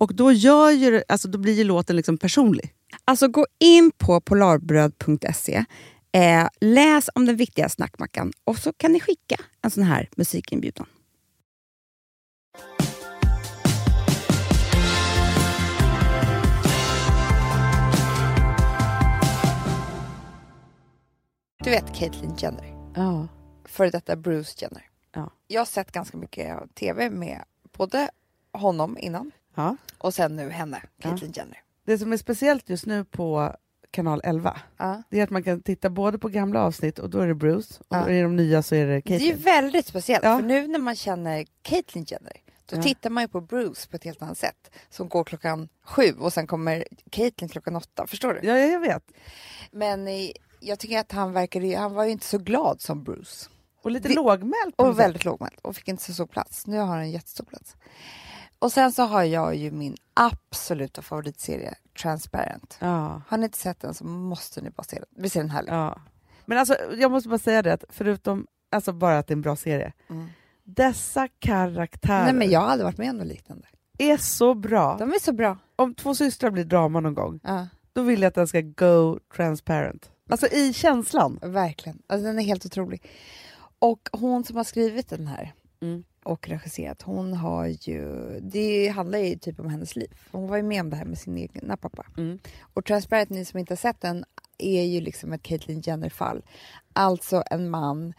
Speaker 1: Och då, gör ju, alltså, då blir ju låten liksom personlig.
Speaker 3: Alltså gå in på polarbröd.se, eh, läs om den viktiga snackmackan och så kan ni skicka en sån här musikinbjudan.
Speaker 2: Du vet Caitlyn Jenner,
Speaker 1: Ja.
Speaker 2: före detta Bruce Jenner.
Speaker 1: Ja.
Speaker 2: Jag har sett ganska mycket tv med både honom innan
Speaker 1: Ja.
Speaker 2: och sen nu henne, Caitlyn Jenner.
Speaker 1: Det som är speciellt just nu på kanal 11
Speaker 2: Ja.
Speaker 1: det är att man kan titta både på gamla avsnitt och då är det Bruce och
Speaker 2: Ja.
Speaker 1: i de nya så är det
Speaker 2: Det är ju
Speaker 1: Caitlyn.
Speaker 2: väldigt speciellt,
Speaker 1: Ja.
Speaker 2: för nu när man känner Caitlyn Jenner då
Speaker 1: Ja.
Speaker 2: tittar man ju på Bruce på ett helt annat sätt. Som går klockan sju och sen kommer Caitlyn klockan åtta. Förstår du?
Speaker 1: Ja, ja, jag vet.
Speaker 2: Men eh, jag tycker att han verkade, han var ju inte så glad som Bruce.
Speaker 1: Och lite
Speaker 2: Det-
Speaker 1: lågmäld.
Speaker 2: Och väldigt lågmäld och fick inte så stor plats. Nu har han en jättestor plats. Och sen så har jag ju min absoluta favoritserie Transparent.
Speaker 1: Ja.
Speaker 2: Har ni inte sett den så måste ni bara se den. Vi ser den här.
Speaker 1: Ja. Men alltså, jag måste bara säga det, att förutom alltså bara att det är en bra serie,
Speaker 2: Mm.
Speaker 1: dessa karaktärer
Speaker 2: Nej men jag har aldrig varit med om något liknande.
Speaker 1: är så bra.
Speaker 2: De är så bra.
Speaker 1: Om två systrar blir drama någon gång,
Speaker 2: Ja,
Speaker 1: då vill jag att den ska go transparent. Alltså i känslan.
Speaker 2: verkligen. Alltså, den är helt otrolig. Och hon som har skrivit den här
Speaker 1: Mm.
Speaker 2: Och regisserat, hon har ju... Det handlar ju typ om hennes liv. Hon var ju med om det här med sin egna pappa.
Speaker 1: Mm.
Speaker 2: Och Transparent, ni som inte har sett den, är ju liksom ett Caitlyn Jenner-fall. Alltså en man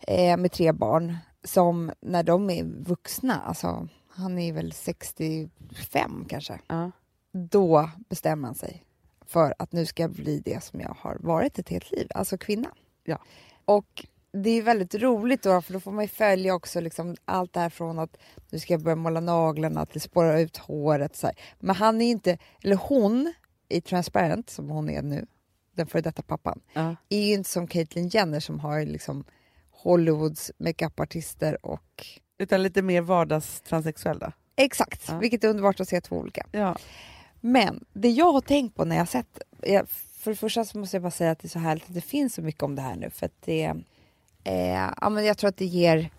Speaker 2: eh, med tre barn som när de är vuxna, alltså han är väl 65 kanske,
Speaker 1: Ja.
Speaker 2: då bestämmer han sig för att nu ska jag bli det som jag har varit ett helt liv, alltså kvinna.
Speaker 1: Ja.
Speaker 2: Och det är väldigt roligt då, för då får man ju följa också liksom allt det här från att nu ska jag börja måla naglarna till spåra ut håret. Så här. Men han är inte, eller hon i Transparent, som hon är nu, den före detta pappan,
Speaker 1: Ja.
Speaker 2: är ju inte som Caitlyn Jenner som har liksom Hollywoods makeupartister och
Speaker 1: Utan lite mer vardagstranssexuella.
Speaker 2: Exakt,
Speaker 1: Ja.
Speaker 2: vilket är underbart att se två olika.
Speaker 1: Ja.
Speaker 2: Men det jag har tänkt på när jag har sett... Jag, för det första så måste jag bara säga att det är så härligt att det finns så mycket om det här nu. För att det, eh, ja, men jag tror att det ger,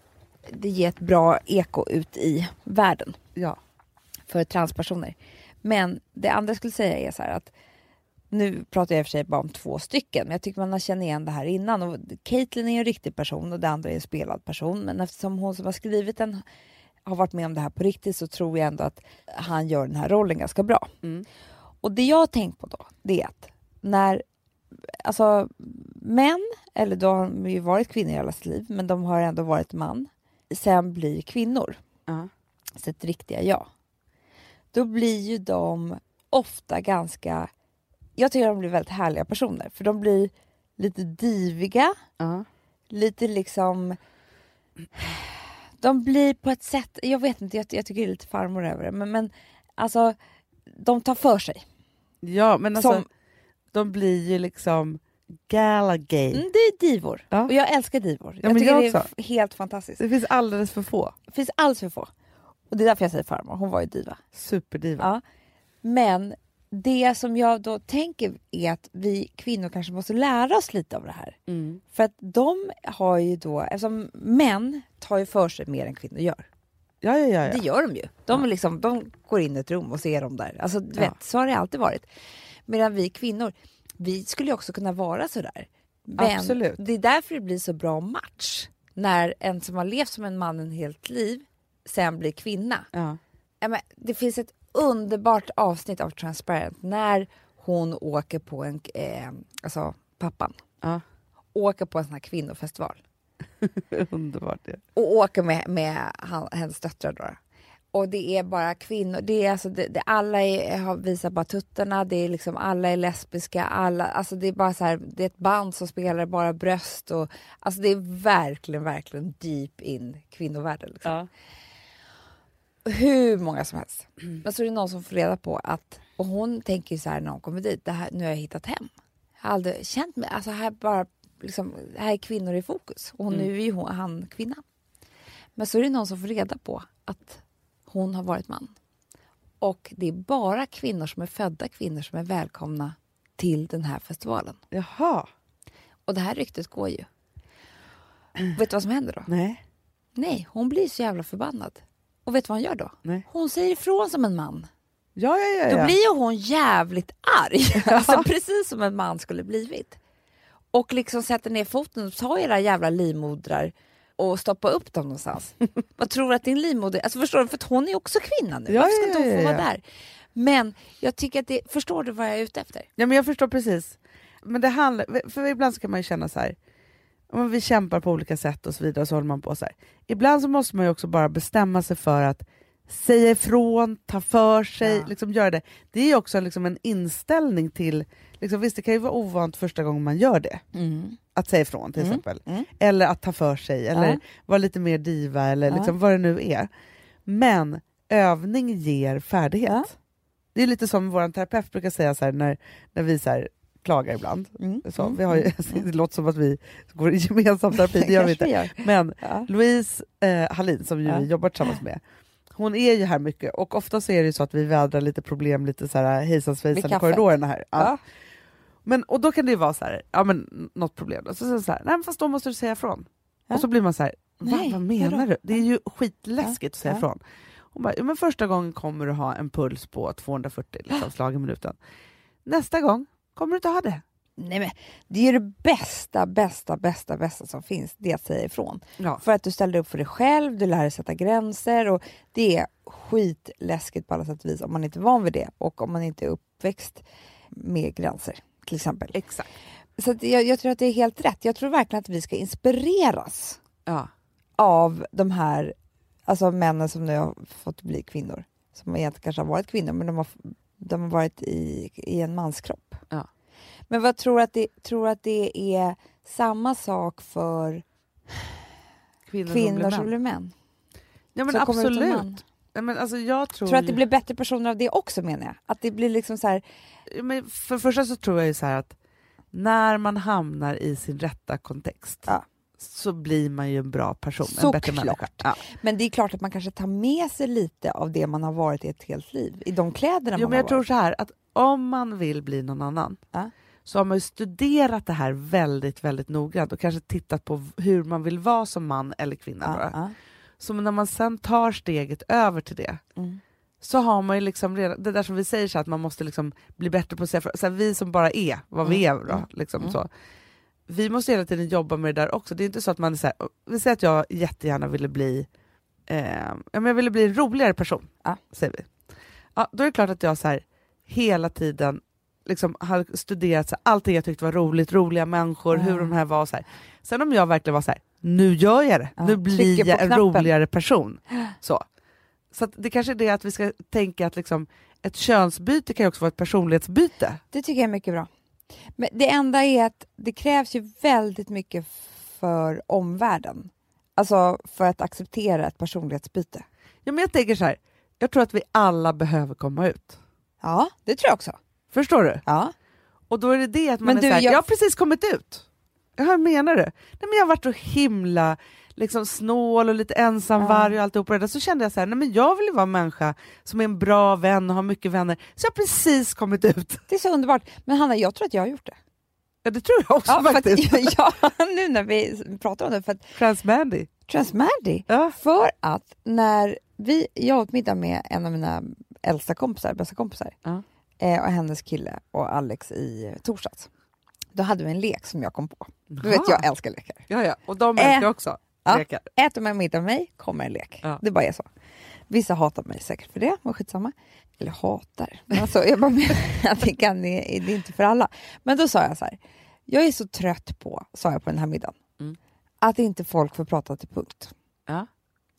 Speaker 2: det ger ett bra eko ut i världen
Speaker 1: ja.
Speaker 2: för transpersoner. Men det andra jag skulle säga är så här att nu pratar jag i och för sig bara om två stycken, men jag tycker man har känt igen det här innan. Och Caitlyn är en riktig person och det andra är en spelad person. Men eftersom hon som har skrivit den har varit med om det här på riktigt så tror jag ändå att han gör den här rollen ganska bra.
Speaker 1: Mm.
Speaker 2: Och det jag har tänkt på då, det är att när alltså, män, eller då har de ju varit kvinnor i hela sitt liv, men de har ändå varit man, sen blir kvinnor
Speaker 1: Ja.
Speaker 2: sitt riktiga jag. Då blir ju de ofta ganska... Jag tycker de blir väldigt härliga personer för de blir lite diviga,
Speaker 1: Ja.
Speaker 2: lite liksom... De blir på ett sätt, jag vet inte, jag, jag tycker det är lite farmor över det, men, men alltså de tar för sig.
Speaker 1: ja, men alltså
Speaker 2: Som-
Speaker 1: de blir ju liksom gala gay.
Speaker 2: Mm, det är divor.
Speaker 1: Ja.
Speaker 2: Och jag älskar divor.
Speaker 1: Ja,
Speaker 2: jag tycker
Speaker 1: jag
Speaker 2: det är
Speaker 1: också.
Speaker 2: helt fantastiskt.
Speaker 1: Det finns alldeles för få.
Speaker 2: Det finns alldeles för få. Och det är därför jag säger farmor, hon var ju diva.
Speaker 1: Superdiva.
Speaker 2: Ja. Men det som jag då tänker är att vi kvinnor kanske måste lära oss lite av det här.
Speaker 1: Mm.
Speaker 2: För att de har ju då, eftersom män tar ju för sig mer än kvinnor gör.
Speaker 1: Ja, ja, ja.
Speaker 2: Det
Speaker 1: ja.
Speaker 2: gör de ju. De, liksom, de går in i ett rum och ser dem där. Alltså, du vet, så har det alltid varit. Medan vi kvinnor, vi skulle ju också kunna vara sådär. Men
Speaker 1: Absolut.
Speaker 2: det är därför det blir så bra match. När en som har levt som en man en helt liv sen blir kvinna.
Speaker 1: ja.
Speaker 2: Ja, men det finns ett underbart avsnitt av Transparent när hon åker på en, eh, alltså pappan,
Speaker 1: ja.
Speaker 2: åker på en sån här kvinnofestival. *laughs*
Speaker 1: Underbart. Ja.
Speaker 2: Och åker med, med han, hennes döttrar då. Och det är bara kvinnor, det är alltså, det, det, alla är, har, visar bara tuttarna, det är liksom, alla är lesbiska, alla, alltså det är bara så här, det är ett band som spelar bara bröst och alltså det är verkligen, verkligen deep in kvinnovärlden. Liksom.
Speaker 1: Ja.
Speaker 2: hur många som helst. Men så är det någon som får reda på att, och hon tänker ju så här när hon kommer dit, det här, nu har jag hittat hem. Jag har aldrig känt mig, alltså här bara, liksom, här är kvinnor i fokus. Och hon,
Speaker 1: Mm.
Speaker 2: nu är ju hon, han kvinna. Men så är det någon som får reda på att hon har varit man. Och det är bara kvinnor som är födda kvinnor som är välkomna till den här festivalen.
Speaker 1: Jaha.
Speaker 2: Och det här ryktet går ju. vet du vad som händer då?
Speaker 1: Nej.
Speaker 2: Nej, hon blir så jävla förbannad. Och vet du vad hon gör då?
Speaker 1: Nej.
Speaker 2: Hon säger ifrån som en man.
Speaker 1: Ja, ja, ja.
Speaker 2: Då
Speaker 1: ja.
Speaker 2: blir ju hon jävligt arg. *laughs* Alltså precis som en man skulle blivit. Och liksom sätter ner foten och tar era jävla livmodrar och stoppa upp dem någonstans. *laughs* Vad tror du att din livmoder... Alltså förstår du? För att hon är också kvinna nu.
Speaker 1: Ja,
Speaker 2: Varför ska inte hon få vara där? Men jag tycker att det... Förstår du vad jag är ute efter?
Speaker 1: Ja, men jag förstår precis. Men det handlar, för ibland så kan man ju känna så här, vi kämpar på olika sätt och så vidare, och så håller man på så här. Ibland så måste man ju också bara bestämma sig för att säga ifrån, ta för sig,
Speaker 2: Ja.
Speaker 1: liksom göra det. Det är ju också liksom en inställning till, liksom, visst det kan ju vara ovant första gången man gör det, att säga ifrån till
Speaker 2: Mm.
Speaker 1: exempel.
Speaker 2: Mm.
Speaker 1: Eller att ta för sig, eller
Speaker 2: Ja.
Speaker 1: vara lite mer diva, eller
Speaker 2: Ja.
Speaker 1: liksom vad det nu är. Men övning ger färdighet.
Speaker 2: Ja.
Speaker 1: Det är lite som vår terapeut brukar säga så här, när, när vi så här, klagar ibland.
Speaker 2: Mm.
Speaker 1: Så,
Speaker 2: Mm.
Speaker 1: vi har ju, *laughs* det låter som att vi går i gemensam *laughs* terapi, det gör vi inte.
Speaker 2: gör.
Speaker 1: Men
Speaker 2: Ja.
Speaker 1: Louise eh, Hallin, som
Speaker 2: Ja.
Speaker 1: vi jobbar tillsammans med, hon är ju här mycket och ofta så är det så att vi vädrar lite problem lite så här hejsan svejsan i korridorerna här. Ja.
Speaker 2: Ja.
Speaker 1: Men, och då kan det ju vara så här, ja men något problem. då. Så, så, så här, nej men fast då måste du säga ifrån.
Speaker 2: Ja.
Speaker 1: Och så blir man så här, Va,
Speaker 2: Nej,
Speaker 1: vad menar
Speaker 2: vadå?
Speaker 1: du? Det är ju skitläskigt att säga
Speaker 2: Ja.
Speaker 1: ifrån. Hon bara, ja, men första gången kommer du ha en puls på 240 liksom, slag i minuten. Nästa gång kommer du inte ha det.
Speaker 2: Nej, men det är ju det bästa, bästa, bästa, bästa som finns. Det att säga ifrån.
Speaker 1: Ja.
Speaker 2: För att du ställer upp för dig själv, du lär dig sätta gränser och det är skitläskigt på alla sätt och vis om man inte är van vid det och om man inte är uppväxt med gränser till exempel.
Speaker 1: Exakt.
Speaker 2: Så jag, jag tror att det är helt rätt. Jag tror verkligen att vi ska inspireras
Speaker 1: Ja.
Speaker 2: av de här alltså männen som nu har fått bli kvinnor. Som egentligen kanske har varit kvinnor men de har, de har varit i, i en manskropp.
Speaker 1: Ja.
Speaker 2: Men vad tror att det, tror att det är samma sak för
Speaker 1: Kvinnor,
Speaker 2: kvinnor
Speaker 1: som blir män. Ja, men
Speaker 2: som
Speaker 1: absolut. men alltså, jag tror,
Speaker 2: Tror att det blir bättre personer av det också menar jag? Att det blir liksom så här,
Speaker 1: men för det första så tror jag ju så här att när man hamnar i sin rätta kontext
Speaker 2: Ja.
Speaker 1: så blir man ju en bra person, en bättre
Speaker 2: Såklart.
Speaker 1: människa. Ja.
Speaker 2: men det är klart att man kanske tar med sig lite av det man har varit i ett helt liv, i de kläderna
Speaker 1: Jo,
Speaker 2: man
Speaker 1: men jag
Speaker 2: har
Speaker 1: tror
Speaker 2: varit.
Speaker 1: så här att om man vill bli någon annan
Speaker 2: Ja.
Speaker 1: så har man ju studerat det här väldigt, väldigt noggrant och kanske tittat på hur man vill vara som man eller kvinna. Så när man sen tar steget över till det
Speaker 2: Mm.
Speaker 1: Så har man ju liksom redan, det där som vi säger så att man måste liksom bli bättre på att säga så här, vi som bara är vad vi är
Speaker 2: Mm,
Speaker 1: då,
Speaker 2: mm,
Speaker 1: liksom
Speaker 2: mm.
Speaker 1: så. Vi måste hela tiden jobba med det där också. Det är inte så att man är så här, vi säger att jag jättegärna ville bli eh, ja, men jag ville bli en roligare person,
Speaker 2: Ja.
Speaker 1: säger vi. Ja, då är det klart att jag så här, hela tiden liksom har studerat så här, allting jag tyckte var roligt, roliga människor,
Speaker 2: Ja.
Speaker 1: hur de här var. Så här. Sen om jag verkligen var så här, nu gör jag det,
Speaker 2: Ja,
Speaker 1: nu blir jag en
Speaker 2: knappen.
Speaker 1: roligare person. *gasps* Så, så det kanske är det att vi ska tänka att liksom, ett könsbyte kan ju också vara ett personlighetsbyte.
Speaker 2: Det tycker jag är mycket bra. Men det enda är att det krävs ju väldigt mycket för omvärlden. Alltså för att acceptera ett personlighetsbyte.
Speaker 1: Ja, men jag tänker så här, jag tror att vi alla behöver komma ut.
Speaker 2: Ja, det tror jag också.
Speaker 1: Förstår du?
Speaker 2: Ja.
Speaker 1: Och då är det det att man
Speaker 2: Men
Speaker 1: är
Speaker 2: du,
Speaker 1: så här,
Speaker 2: jag-
Speaker 1: jag... har precis kommit ut. Hur menar du? Nej, men jag har varit så himla liksom, snål och lite ensamvarg och alltihopa det där. Så kände jag så här, nej, men jag vill ju vara en människa som är en bra vän och har mycket vänner. Så jag har precis kommit ut.
Speaker 2: Det är så underbart. Men Hanna, jag tror att jag har gjort det.
Speaker 1: Ja, det tror jag också
Speaker 2: Ja,
Speaker 1: faktiskt.
Speaker 2: att, *laughs* ja, nu när vi pratar om det. För att
Speaker 1: Transmandy.
Speaker 2: Transmandy.
Speaker 1: Ja.
Speaker 2: För att när vi, jag åt middag med en av mina äldsta kompisar, bästa kompisar,
Speaker 1: Ja.
Speaker 2: eh, och hennes kille och Alex i torsdags. Då hade vi en lek som jag kom på. Du vet, jag älskar lekar.
Speaker 1: Ja, ja. Och de
Speaker 2: Eh,
Speaker 1: älskar också
Speaker 2: ja.
Speaker 1: lekar.
Speaker 2: Äter man middag med mig kommer en lek.
Speaker 1: Ja.
Speaker 2: Det bara är så. Vissa hatar mig säkert för det, och skitsamma. Eller hatar. Men alltså, jag bara menar *laughs* att det, kan, det är inte för alla. Men då sa jag så här. Jag är så trött på, sa jag på den här middagen,
Speaker 1: Mm.
Speaker 2: att inte folk får prata till punkt.
Speaker 1: Ja.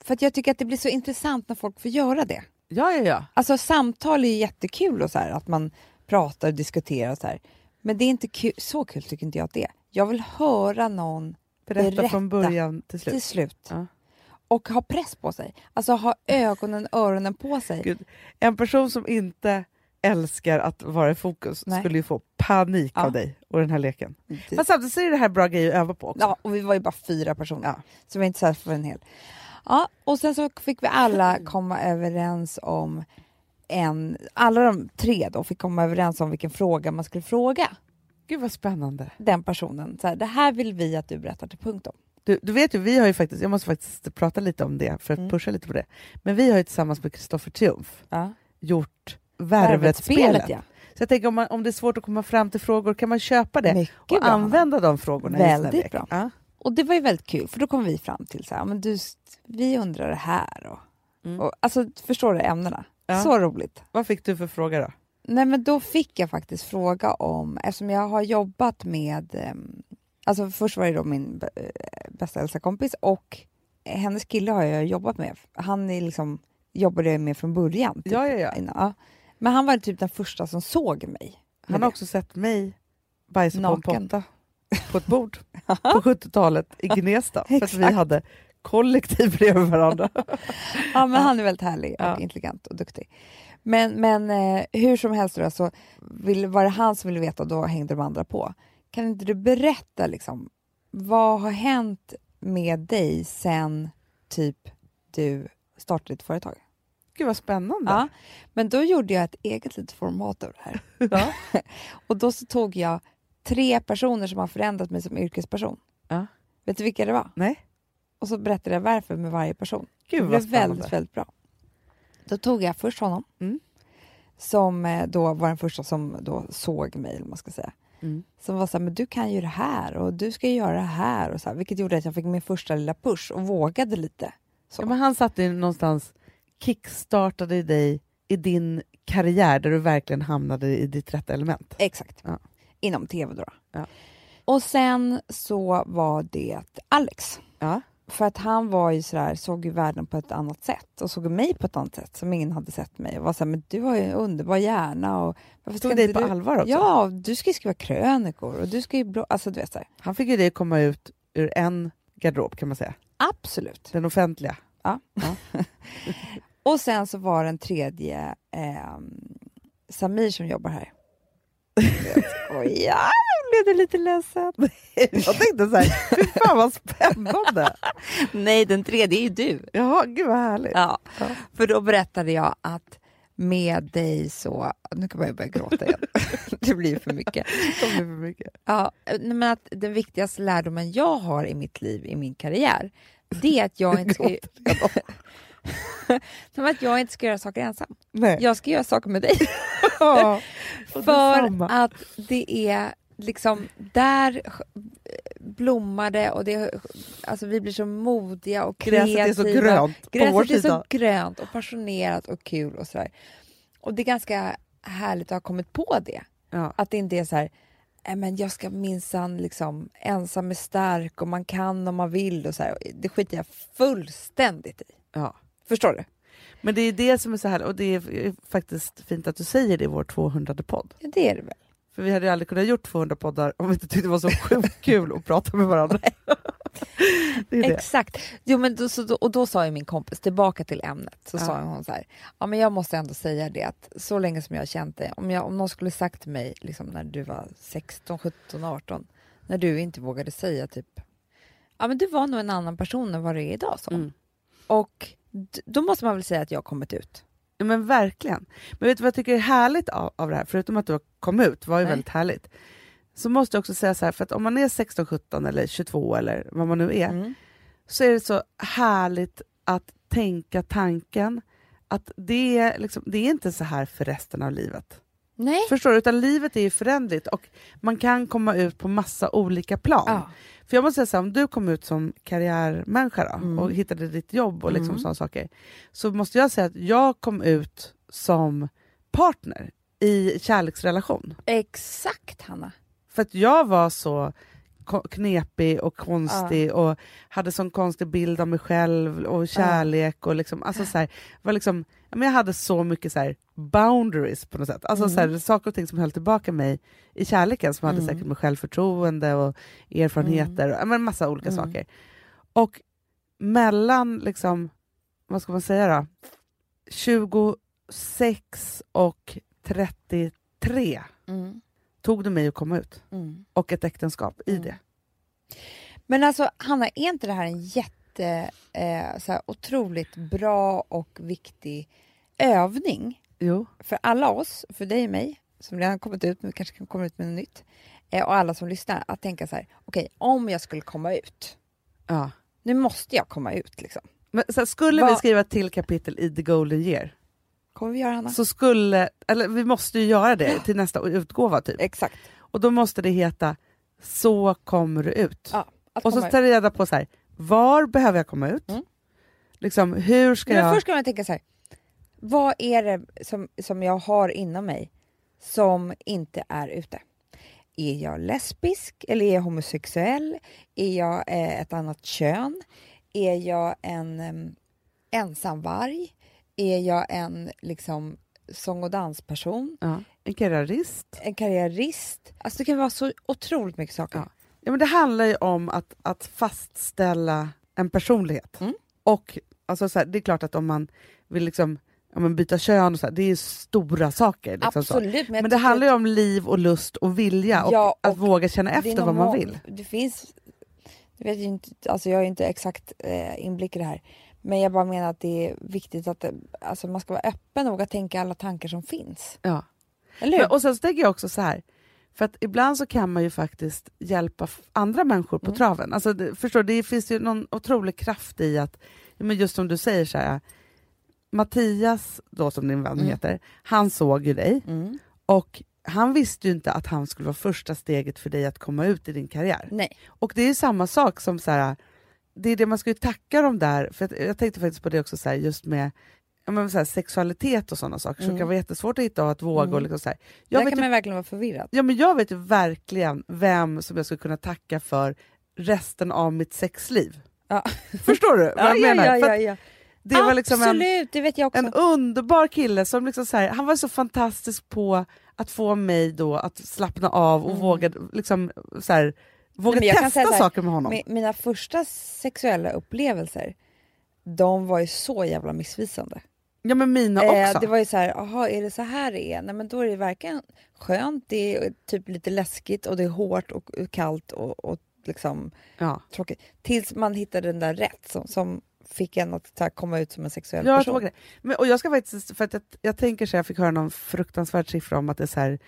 Speaker 2: För att jag tycker att det blir så intressant när folk får göra det.
Speaker 1: Ja, ja, ja.
Speaker 2: Alltså samtal är ju jättekul och så här, att man pratar och diskuterar och så här. Men det är inte kul, så kul tycker inte jag att det är. Jag vill höra någon
Speaker 1: Berätta,
Speaker 2: Berätta.
Speaker 1: från början till slut.
Speaker 2: till slut.
Speaker 1: Ja.
Speaker 2: Och ha press på sig. Alltså ha ögonen, öronen på sig.
Speaker 1: Gud. En person som inte älskar att vara i fokus
Speaker 2: Nej.
Speaker 1: skulle ju få panik
Speaker 2: Ja.
Speaker 1: av dig och den här leken.
Speaker 2: Det-
Speaker 1: Fast samtidigt så är det här bra grejer att öva på också.
Speaker 2: Ja, och vi var ju bara fyra personer.
Speaker 1: Ja.
Speaker 2: Så vi var inte så för en hel. Ja, och sen så fick vi alla *laughs* komma överens om en... Alla de tre då fick komma överens om vilken fråga man skulle fråga.
Speaker 1: Gud vad spännande.
Speaker 2: den personen. Så här, det här vill vi att du berättar till punkt om.
Speaker 1: Du, du vet ju, vi har ju faktiskt, jag måste faktiskt prata lite om det för att
Speaker 2: Mm.
Speaker 1: pusha lite på det. Men vi har ju tillsammans med Kristoffer Triumf
Speaker 2: Ja.
Speaker 1: gjort Värvet-spelet.
Speaker 2: Ja.
Speaker 1: Så jag tänker om, man, om det är svårt att komma fram till frågor, kan man köpa det
Speaker 2: Mycket
Speaker 1: och
Speaker 2: bra.
Speaker 1: använda de frågorna
Speaker 2: Väldigt bra.
Speaker 1: Ja.
Speaker 2: Och det var ju väldigt kul för då kom vi fram till så här, men du, vi undrar det här och,
Speaker 1: Mm.
Speaker 2: och alltså förstår du ämnena?
Speaker 1: Ja.
Speaker 2: Så roligt.
Speaker 1: Vad fick du för fråga då?
Speaker 2: Nej men då fick jag faktiskt fråga om, eftersom jag har jobbat med, ehm, alltså först var det då min eh, bästa äldsta kompis och hennes kille har jag jobbat med. Han är liksom, jobbade jag med från början. typ,
Speaker 1: Ja, ja, ja.
Speaker 2: ja. Men han var typ den första som såg mig.
Speaker 1: Han har också sett mig bajsa på en
Speaker 2: Naken.
Speaker 1: potta på ett bord *laughs* på 70-talet i Gnesta för att vi hade kollektiv bredvid varandra. *laughs*
Speaker 2: Ja, men han är väldigt härlig och
Speaker 1: Ja.
Speaker 2: intelligent och duktig. Men, men eh, hur som helst då, så vill, var det han som ville veta och då hängde de andra på. Kan inte du berätta liksom, vad har hänt med dig sen typ du startade ditt företag?
Speaker 1: Gud vad spännande.
Speaker 2: Ja, men då gjorde jag ett eget litet format av det här. *laughs*
Speaker 1: Ja. *laughs*
Speaker 2: Och då så tog jag tre personer som har förändrat mig som yrkesperson.
Speaker 1: Ja.
Speaker 2: Vet du vilka det var?
Speaker 1: Nej,
Speaker 2: Och så berättade jag varför med varje person.
Speaker 1: gud
Speaker 2: det blev väldigt, väldigt bra. Då tog jag först honom,
Speaker 1: Mm.
Speaker 2: som eh, då var den första som då såg mig, man ska säga.
Speaker 1: Mm.
Speaker 2: Som var så här, men du kan ju det här och du ska göra det här. Och så här, vilket gjorde att jag fick min första lilla push och vågade lite. Så.
Speaker 1: Ja, men han satte någonstans, kickstartade dig i din karriär där du verkligen hamnade i ditt rätta element.
Speaker 2: Exakt.
Speaker 1: Ja.
Speaker 2: Inom tv då.
Speaker 1: Ja.
Speaker 2: Och sen så var det Alex.
Speaker 1: Ja.
Speaker 2: För att han var ju sådär, såg ju världen på ett annat sätt och såg mig på ett annat sätt som ingen hade sett mig. Och var såhär, men du har ju en underbar hjärna och varför ska
Speaker 1: Tog dig på
Speaker 2: du...
Speaker 1: allvar också.
Speaker 2: Ja, du ska ju skriva krönikor och du ska ju blå... Alltså du vet såhär.
Speaker 1: Han fick ju dig komma ut ur en garderob kan man säga,
Speaker 2: Absolut.
Speaker 1: den offentliga. *laughs*
Speaker 2: Och sen så var den tredje ehm, Samir som jobbar här. *laughs* Oj, ja, blev du lite ledsen? *laughs*
Speaker 1: Jag tänkte så här, fy fan vad spännande. *laughs*
Speaker 2: Nej, den tredje är ju du.
Speaker 1: Jaha, gud vad härligt.
Speaker 2: Ja,
Speaker 1: Ja.
Speaker 2: för då berättade jag att med dig så... Nu kan jag börja gråta igen. *laughs* det blir för mycket.
Speaker 1: Det blir för mycket.
Speaker 2: Ja, men att den viktigaste lärdomen jag har i mitt liv, i min karriär, det är att jag inte ska... Men att jag inte ska göra saker ensam.
Speaker 1: Nej.
Speaker 2: Jag ska göra saker med dig.
Speaker 1: Ja,
Speaker 2: För att det är liksom där blommar det och det, alltså vi blir så modiga och kreativa.
Speaker 1: Gräset är så grönt på vår
Speaker 2: Gräset är så grönt och passionerat och kul och sådär. Och det är ganska härligt att ha kommit på det.
Speaker 1: Ja.
Speaker 2: Att det inte är så här, "Nej, men jag ska minsann liksom ensam är stark och man kan om man vill och så här. Det skiter jag fullständigt i.
Speaker 1: Ja.
Speaker 2: Förstår du?
Speaker 1: Men det är det som är så här, och det är faktiskt fint att du säger det i vår 200 podd.
Speaker 2: Ja, det är det väl.
Speaker 1: För vi hade ju aldrig kunnat gjort 200 poddar om vi inte tyckte det var så sjukt *laughs* kul att prata med varandra. det det.
Speaker 2: Exakt. Jo, men då, så, och då sa ju min kompis, tillbaka till ämnet, så
Speaker 1: Ja.
Speaker 2: sa hon så här, ja men jag måste ändå säga det att så länge som jag har känt dig, om, jag, om någon skulle sagt till mig liksom, när du var 16, 17, 18, när du inte vågade säga typ, ja men du var nog en annan person än vad du är idag. Så.
Speaker 1: Mm.
Speaker 2: Och då måste man väl säga att jag har kommit ut.
Speaker 1: Ja, men verkligen. Men vet du vad jag tycker är härligt av, av det här, förutom att du kom ut, var ju
Speaker 2: Nej.
Speaker 1: väldigt härligt. Så måste jag också säga så här, för att om man är 16, 17 eller 22 eller vad man nu är,
Speaker 2: Mm.
Speaker 1: så är det så härligt att tänka tanken att det är, liksom, det är inte så här för resten av livet.
Speaker 2: Nej.
Speaker 1: Förstår du? Utan livet är ju förändligt och man kan komma ut på massa olika plan.
Speaker 2: Ja.
Speaker 1: För jag måste säga så här, om du kom ut som karriärmänniska då,
Speaker 2: Mm.
Speaker 1: och hittade ditt jobb och liksom
Speaker 2: Mm.
Speaker 1: sådana saker, så måste jag säga att jag kom ut som partner i kärleksrelation.
Speaker 2: Exakt Hanna.
Speaker 1: För att jag var så knepig och konstig och hade sån konstig bild av mig själv och kärlek och liksom, alltså så här, var liksom, ja, men jag hade så mycket så här boundaries på något sätt. Alltså
Speaker 2: Mm.
Speaker 1: så här, saker och ting som höll tillbaka mig i kärleken som hade
Speaker 2: Mm.
Speaker 1: säkert med självförtroende och erfarenheter och ja, men massa olika
Speaker 2: Mm.
Speaker 1: saker. Och mellan, liksom, vad ska man säga då, 26 och 33
Speaker 2: Mm.
Speaker 1: Tog det mig att komma ut
Speaker 2: Mm.
Speaker 1: och ett äktenskap i
Speaker 2: Mm.
Speaker 1: det.
Speaker 2: Men alltså Hanna, är inte det här en jätte, eh, så här, otroligt bra och viktig övning
Speaker 1: Jo.
Speaker 2: för alla oss, för dig och mig, som redan kommit ut men kanske kan komma ut med något nytt. eh, och alla som lyssnar att tänka så här, okej om jag skulle komma ut,
Speaker 1: Ja.
Speaker 2: nu måste jag komma ut liksom.
Speaker 1: Men, så här, skulle vi
Speaker 2: Vad-
Speaker 1: skriva ett till kapitel i The Golden Year
Speaker 2: Kommer vi göra Hanna?
Speaker 1: så skulle, eller vi måste ju göra det till nästa utgåva typ.
Speaker 2: Exakt.
Speaker 1: Och då måste det heta Så kommer du ut.
Speaker 2: Ja,
Speaker 1: och så
Speaker 2: komma
Speaker 1: ta reda på så här, var behöver jag komma ut?
Speaker 2: Mm.
Speaker 1: Liksom, hur ska
Speaker 2: Men
Speaker 1: jag...
Speaker 2: först ska man tänka så här, vad är det som, som jag har inom mig som inte är ute? Är jag lesbisk eller är jag homosexuell? Är jag eh, ett annat kön? Är jag en um, ensamvarg? Är jag en liksom sång och dansperson?
Speaker 1: Ja. En karriärist.
Speaker 2: En karriärist? Alltså det kan vara så otroligt mycket saker.
Speaker 1: Ja. Ja, men det handlar ju om att, att fastställa en personlighet.
Speaker 2: Mm.
Speaker 1: Och alltså, så här, det är klart att om man vill liksom, ja, men byta kön, och så här, det är stora saker. Liksom så.
Speaker 2: Absolut.
Speaker 1: Men,
Speaker 2: jag
Speaker 1: det handlar ju
Speaker 2: att
Speaker 1: om liv och lust och vilja och,
Speaker 2: Ja,
Speaker 1: att
Speaker 2: och
Speaker 1: våga känna efter vad man vill.
Speaker 2: Det finns, jag vet ju inte, alltså jag har ju inte exakt eh, inblick i det här. Men jag bara menar att det är viktigt att det, alltså man ska vara öppen och våga tänka alla tankar som finns.
Speaker 1: Ja.
Speaker 2: Eller hur?
Speaker 1: Men, och sen så tänker jag också så här, för att ibland så kan man ju faktiskt hjälpa andra människor på
Speaker 2: Mm.
Speaker 1: traven. Alltså, det, förstår, det finns ju någon otrolig kraft i att, men just som du säger så här, Mattias, då som din vän
Speaker 2: Mm.
Speaker 1: heter, han såg ju dig
Speaker 2: Mm.
Speaker 1: och han visste ju inte att han skulle vara första steget för dig att komma ut i din karriär.
Speaker 2: Nej.
Speaker 1: Och det är ju samma sak som så här, det är det man ska ju tacka dem där, för jag tänkte faktiskt på det också så här, just med ja, men så här, sexualitet och sådana saker som
Speaker 2: Mm.
Speaker 1: kan vara jättesvårt att hitta och att våga.
Speaker 2: Mm.
Speaker 1: Och liksom så här. Jag,
Speaker 2: Där kan
Speaker 1: ju,
Speaker 2: man verkligen vara förvirrad.
Speaker 1: ja, men jag vet ju verkligen vem som jag skulle kunna tacka för resten av mitt sexliv.
Speaker 2: Ja.
Speaker 1: Förstår du *laughs* vad jag menar? För att
Speaker 2: ja.
Speaker 1: det var liksom en,
Speaker 2: Absolut, det vet jag också.
Speaker 1: en underbar kille som liksom så här, han var så fantastisk på att få mig då att slappna av och
Speaker 2: Mm.
Speaker 1: våga, liksom, så här, våga
Speaker 2: Nej, jag
Speaker 1: testa
Speaker 2: här,
Speaker 1: saker med honom.
Speaker 2: Mi- Mina första sexuella upplevelser, de var ju så jävla missvisande.
Speaker 1: Ja men mina också.
Speaker 2: Eh, det var ju så här, aha, är det så här det är? Nej men då är det verkligen skönt, det är typ lite läskigt och det är hårt och kallt och, och liksom
Speaker 1: ja.
Speaker 2: tråkigt. Tills man hittade den där rätt som, som fick en att här, komma ut som en sexuell
Speaker 1: Jag
Speaker 2: person.
Speaker 1: det. Men, och jag ska faktiskt, för att jag, jag tänker så här, jag fick höra någon fruktansvärd siffra om att det är så här,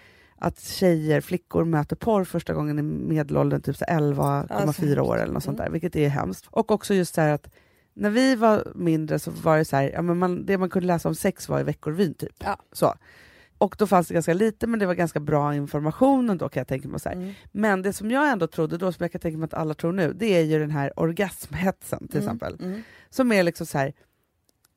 Speaker 1: att tjejer, flickor möter porr första gången i medelåldern typ så här 11,4
Speaker 2: Alltså,
Speaker 1: år eller något sånt
Speaker 2: mm.
Speaker 1: där, vilket är hemskt. Och också just så att när vi var mindre så var det så här, ja, men man, det man kunde läsa om sex var i Veckorevyn typ.
Speaker 2: Ja.
Speaker 1: Så. Och då fanns det ganska lite, men det var ganska bra information ändå kan jag tänka mig. Så här.
Speaker 2: Mm.
Speaker 1: Men det som jag ändå trodde då, som jag kan tänka mig att alla tror nu, det är ju den här orgasmhetsen till exempel.
Speaker 2: Mm.
Speaker 1: Som är liksom så här,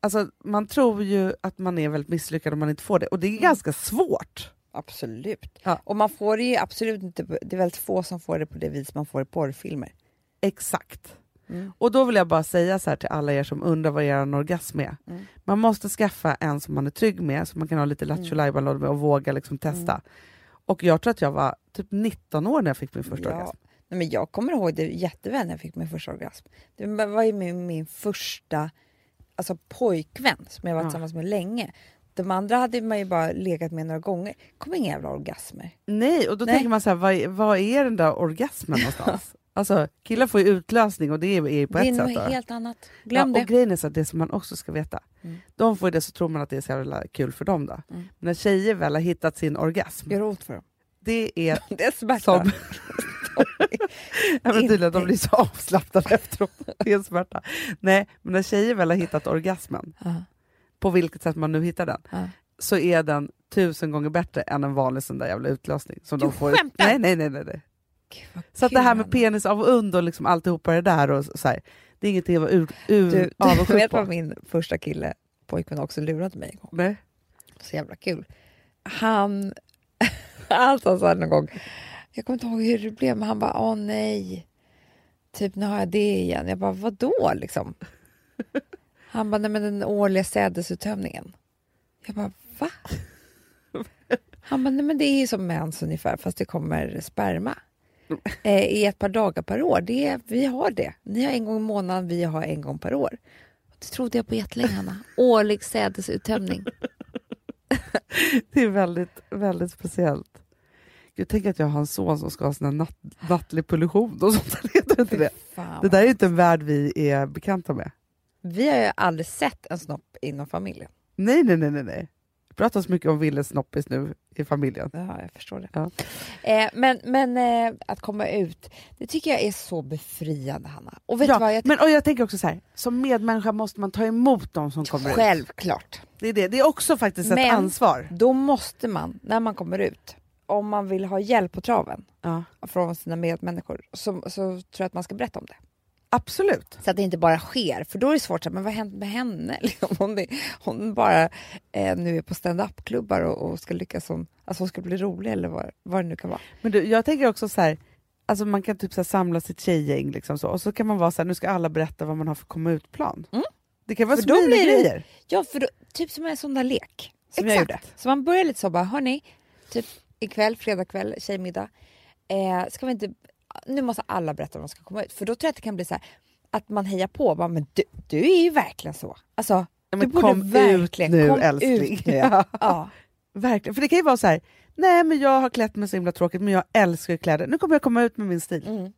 Speaker 1: alltså man tror ju att man är väldigt misslyckad om man inte får det, och det är
Speaker 2: Mm.
Speaker 1: ganska svårt.
Speaker 2: Absolut.
Speaker 1: Ja.
Speaker 2: Och man får det ju absolut inte, det är väldigt få som får det på det vis man får i porrfilmer.
Speaker 1: Exakt.
Speaker 2: Mm.
Speaker 1: Och då vill jag bara säga så här till alla er som undrar vad er orgasm är.
Speaker 2: Mm.
Speaker 1: Man måste skaffa en som man är trygg med, så man kan ha lite lattjo
Speaker 2: Mm.
Speaker 1: med och våga liksom testa. Och jag tror att jag var typ 19 år när jag fick min första
Speaker 2: Ja.
Speaker 1: orgasm.
Speaker 2: Nej, men jag kommer ihåg det jätteväl när jag fick min första orgasm. Det var ju min, min första alltså, pojkvän som jag varit
Speaker 1: Ja.
Speaker 2: tillsammans med länge. De andra hade man ju bara legat med några gånger. kom inga jävla orgasmer.
Speaker 1: Nej, och då
Speaker 2: Nej.
Speaker 1: tänker man så här, vad, är- vad är den där orgasmen någonstans? *laughs* alltså, killar får ju utlösning och det är är ju på
Speaker 2: det är
Speaker 1: ett sätt.
Speaker 2: något
Speaker 1: då.
Speaker 2: helt annat. Glöm
Speaker 1: ja,
Speaker 2: det.
Speaker 1: Och grejen är så att det som man också ska veta,
Speaker 2: Mm.
Speaker 1: de får ju det så tror man att det är så jävla kul för dem. Då.
Speaker 2: Mm.
Speaker 1: Men när tjejer väl har hittat sin orgasm,
Speaker 2: Gör ont för dem.
Speaker 1: det är *laughs*
Speaker 2: Det är smärta.
Speaker 1: som... *laughs* ja, men tydligen, de blir så avslappnade efteråt. Det är smärta. Nej, men när tjejer väl har hittat orgasmen,
Speaker 2: Ja,
Speaker 1: på vilket sätt man nu hittar den,
Speaker 2: ja.
Speaker 1: så är den tusen gånger bättre än en vanlig sån där jävla utlösning. Som
Speaker 2: Du
Speaker 1: de får.
Speaker 2: skämtar?
Speaker 1: Nej, nej, nej. nej, nej.
Speaker 2: Gud,
Speaker 1: Så att det här med penis av und och liksom alltihopa det där, och så här, det är ingenting att vara ur, ur,
Speaker 2: Du, du
Speaker 1: avundsjuk
Speaker 2: vet
Speaker 1: på.
Speaker 2: vad min första kille, pojkvän också lurade mig en gång.
Speaker 1: Nej.
Speaker 2: Så jävla kul. Han, *laughs* han sa så här någon gång, jag kommer inte ihåg hur det blev, men han bara, åh nej, typ nu har jag det igen. Jag bara, vadå liksom? Han bara, nej men den årliga sädesuttömningen. Jag bara, va? *laughs* Han bara, nej men det är ju som mens ungefär, fast det kommer sperma. Eh, I ett par dagar per år. Det är, vi har det. Ni har en gång i månaden, vi har en gång per år. Det trodde jag på jättelänge, Hanna. Årlig sädesuttömning. *laughs*
Speaker 1: Det är väldigt, väldigt speciellt. Jag tänker att jag har en son som ska ha sån natt, nattlig pollution och sånt. där. Det där är inte en värld vi är bekanta med.
Speaker 2: Vi har ju aldrig sett en snopp inom familjen.
Speaker 1: Nej, nej, nej, nej. nej. Det pratas mycket om Willes snoppis nu i familjen.
Speaker 2: Ja, jag förstår det.
Speaker 1: Ja.
Speaker 2: Eh, men men eh, att komma ut, det tycker jag är så befriande, Hanna. Och vet
Speaker 1: Ja,
Speaker 2: vad? Jag
Speaker 1: Men och jag tänker också så här, som medmänniska måste man ta emot de som kommer ut.
Speaker 2: Självklart.
Speaker 1: Det är, det. det är också faktiskt ett
Speaker 2: Men-
Speaker 1: ansvar.
Speaker 2: Då måste man, när man kommer ut, om man vill ha hjälp på traven
Speaker 1: Ja.
Speaker 2: från sina medmänniskor, så, så tror jag att man ska berätta om det.
Speaker 1: Absolut.
Speaker 2: Så att det inte bara sker, för då är det svårt, men vad har hänt med henne? *laughs* Liksom, hon, är, hon bara eh, nu är på stand-up-klubbar och, och ska lyckas som, alltså hon ska bli rolig eller vad, vad det nu kan vara.
Speaker 1: Men du, jag tänker också så här, alltså man kan typ så här samla sitt tjejgäng liksom så, och så kan man vara så här, nu ska alla berätta vad man har för komma ut-plan.
Speaker 2: Mm.
Speaker 1: Det kan vara
Speaker 2: För det-
Speaker 1: grejer.
Speaker 2: Ja, för då, typ som en sån där lek som jag
Speaker 1: Exakt.
Speaker 2: gjorde. Så man börjar lite så bara, hörni, typ ikväll, fredag kväll, tjejmiddag, eh, ska vi inte, nu måste alla berätta vad de ska komma ut. För då tror jag att det kan bli så här, att man hejar på, bara, men du, du är ju verkligen så. Alltså,
Speaker 1: Ja,
Speaker 2: du borde
Speaker 1: kom ut
Speaker 2: verkligen,
Speaker 1: nu
Speaker 2: kom
Speaker 1: älskling.
Speaker 2: ut nu. *laughs* Ja. ja.
Speaker 1: Verkligen, för det kan ju vara så här, nej men jag har klätt mig så himla tråkigt men jag älskar kläder, nu kommer jag komma ut med min stil.
Speaker 2: Mm.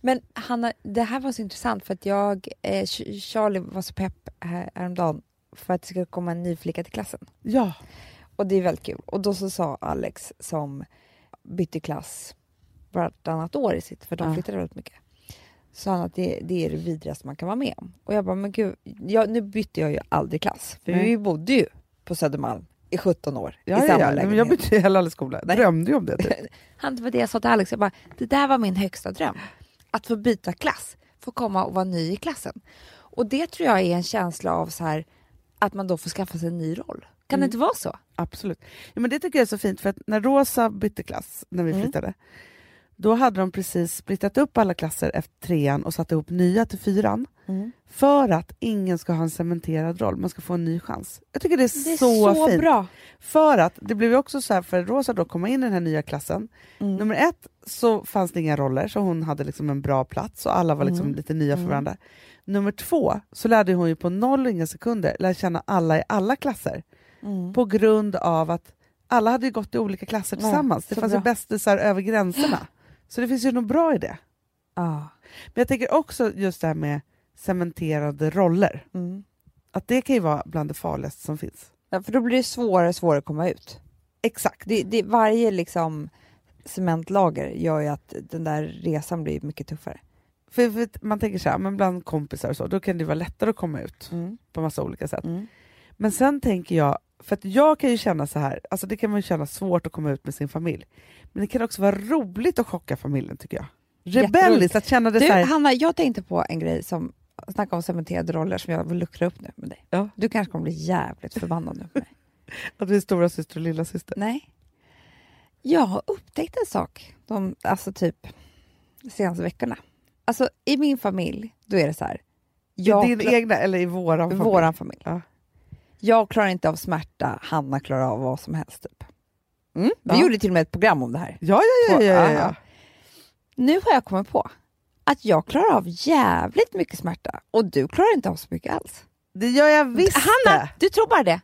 Speaker 2: Men Hanna, det här var så intressant för att jag, eh, Ch- Charlie var så pepp här, häromdagen för att det ska komma en ny flicka till klassen.
Speaker 1: Ja,
Speaker 2: Och det är väldigt kul. Och då så sa Alex som bytte klass vartannat år i sitt, för de
Speaker 1: Ja.
Speaker 2: flyttade väldigt mycket. Sa han att det, det är det vidrigaste man kan vara med om. Och jag bara, men gud, jag, nu bytte jag ju aldrig klass. För
Speaker 1: Nej.
Speaker 2: vi bodde ju på Södermalm i 17 år
Speaker 1: ja,
Speaker 2: i samma
Speaker 1: ja.
Speaker 2: Lägenhet.
Speaker 1: men jag bytte heller aldrig skola,
Speaker 2: Nej.
Speaker 1: drömde ju om det. Typ. *laughs*
Speaker 2: Han, det var det jag sa till Alex, jag bara, det där var min högsta dröm. Att få byta klass, få komma och vara ny i klassen. Och det tror jag är en känsla av så här, att man då får skaffa sig en ny roll. Kan det
Speaker 1: Mm.
Speaker 2: inte vara så?
Speaker 1: Absolut. Ja, men det tycker jag är så fint, för att när Rosa bytte klass, när vi
Speaker 2: Mm.
Speaker 1: Då hade de precis splittat upp alla klasser efter trean och satt ihop nya till fyran. För att ingen ska ha en cementerad roll, man ska få en ny chans. Jag tycker det är,
Speaker 2: Det är
Speaker 1: så,
Speaker 2: så,
Speaker 1: fint.
Speaker 2: bra.
Speaker 1: För att det blev ju också så här för Rosa då komma in i den här nya klassen.
Speaker 2: Mm.
Speaker 1: Nummer ett så fanns det inga roller, så hon hade liksom en bra plats och alla var liksom
Speaker 2: Mm.
Speaker 1: lite nya för
Speaker 2: Mm.
Speaker 1: varandra. Nummer två så lärde hon ju på noll och inga sekunder lära känna alla i alla klasser.
Speaker 2: Mm.
Speaker 1: På grund av att alla hade gått i olika klasser tillsammans. Det fanns
Speaker 2: bra.
Speaker 1: ju bästisar över gränserna. Så det finns ju något bra i det.
Speaker 2: Ja.
Speaker 1: Men jag tänker också just det här med cementerade roller.
Speaker 2: Mm.
Speaker 1: Att det kan ju vara bland det farligaste som finns.
Speaker 2: Ja, för då blir det svårare och svårare att komma ut.
Speaker 1: Exakt.
Speaker 2: Det, det, varje liksom cementlager gör ju att den där resan blir mycket tuffare.
Speaker 1: För, för man tänker så här, men bland kompisar och så, då kan det vara lättare att komma ut på massa olika sätt.
Speaker 2: Mm.
Speaker 1: Men sen tänker jag, för att jag kan ju känna så här, alltså det kan man ju känna svårt att komma ut med sin familj. Men det kan också vara roligt att chocka familjen tycker jag. Rebelliskt, att känna det
Speaker 2: Du,
Speaker 1: så här,
Speaker 2: Hanna, jag tänkte på en grej som Snacka om cementerade roller som jag vill luckra upp nu med dig.
Speaker 1: Ja.
Speaker 2: Du kanske kommer bli jävligt förbannad nu på mig. *laughs*
Speaker 1: att vi är stora syster och lilla syster.
Speaker 2: Nej. Jag har upptäckt en sak de, alltså typ de senaste veckorna. Alltså i min familj, då är det så här.
Speaker 1: I din
Speaker 2: klar-
Speaker 1: egna eller i våran familj?
Speaker 2: Våran familj.
Speaker 1: Ja.
Speaker 2: Jag klarar inte av smärta, Hanna klarar av vad som helst. Typ. Mm? Vi
Speaker 1: Ja.
Speaker 2: gjorde till och med ett program om det här.
Speaker 1: Ja, ja, ja. ja, ja.
Speaker 2: Nu har jag kommit på att jag klarar av jävligt mycket smärta och du klarar inte av så mycket alls.
Speaker 1: Det gör jag visst
Speaker 2: Hanna,
Speaker 1: det.
Speaker 2: du tror bara det.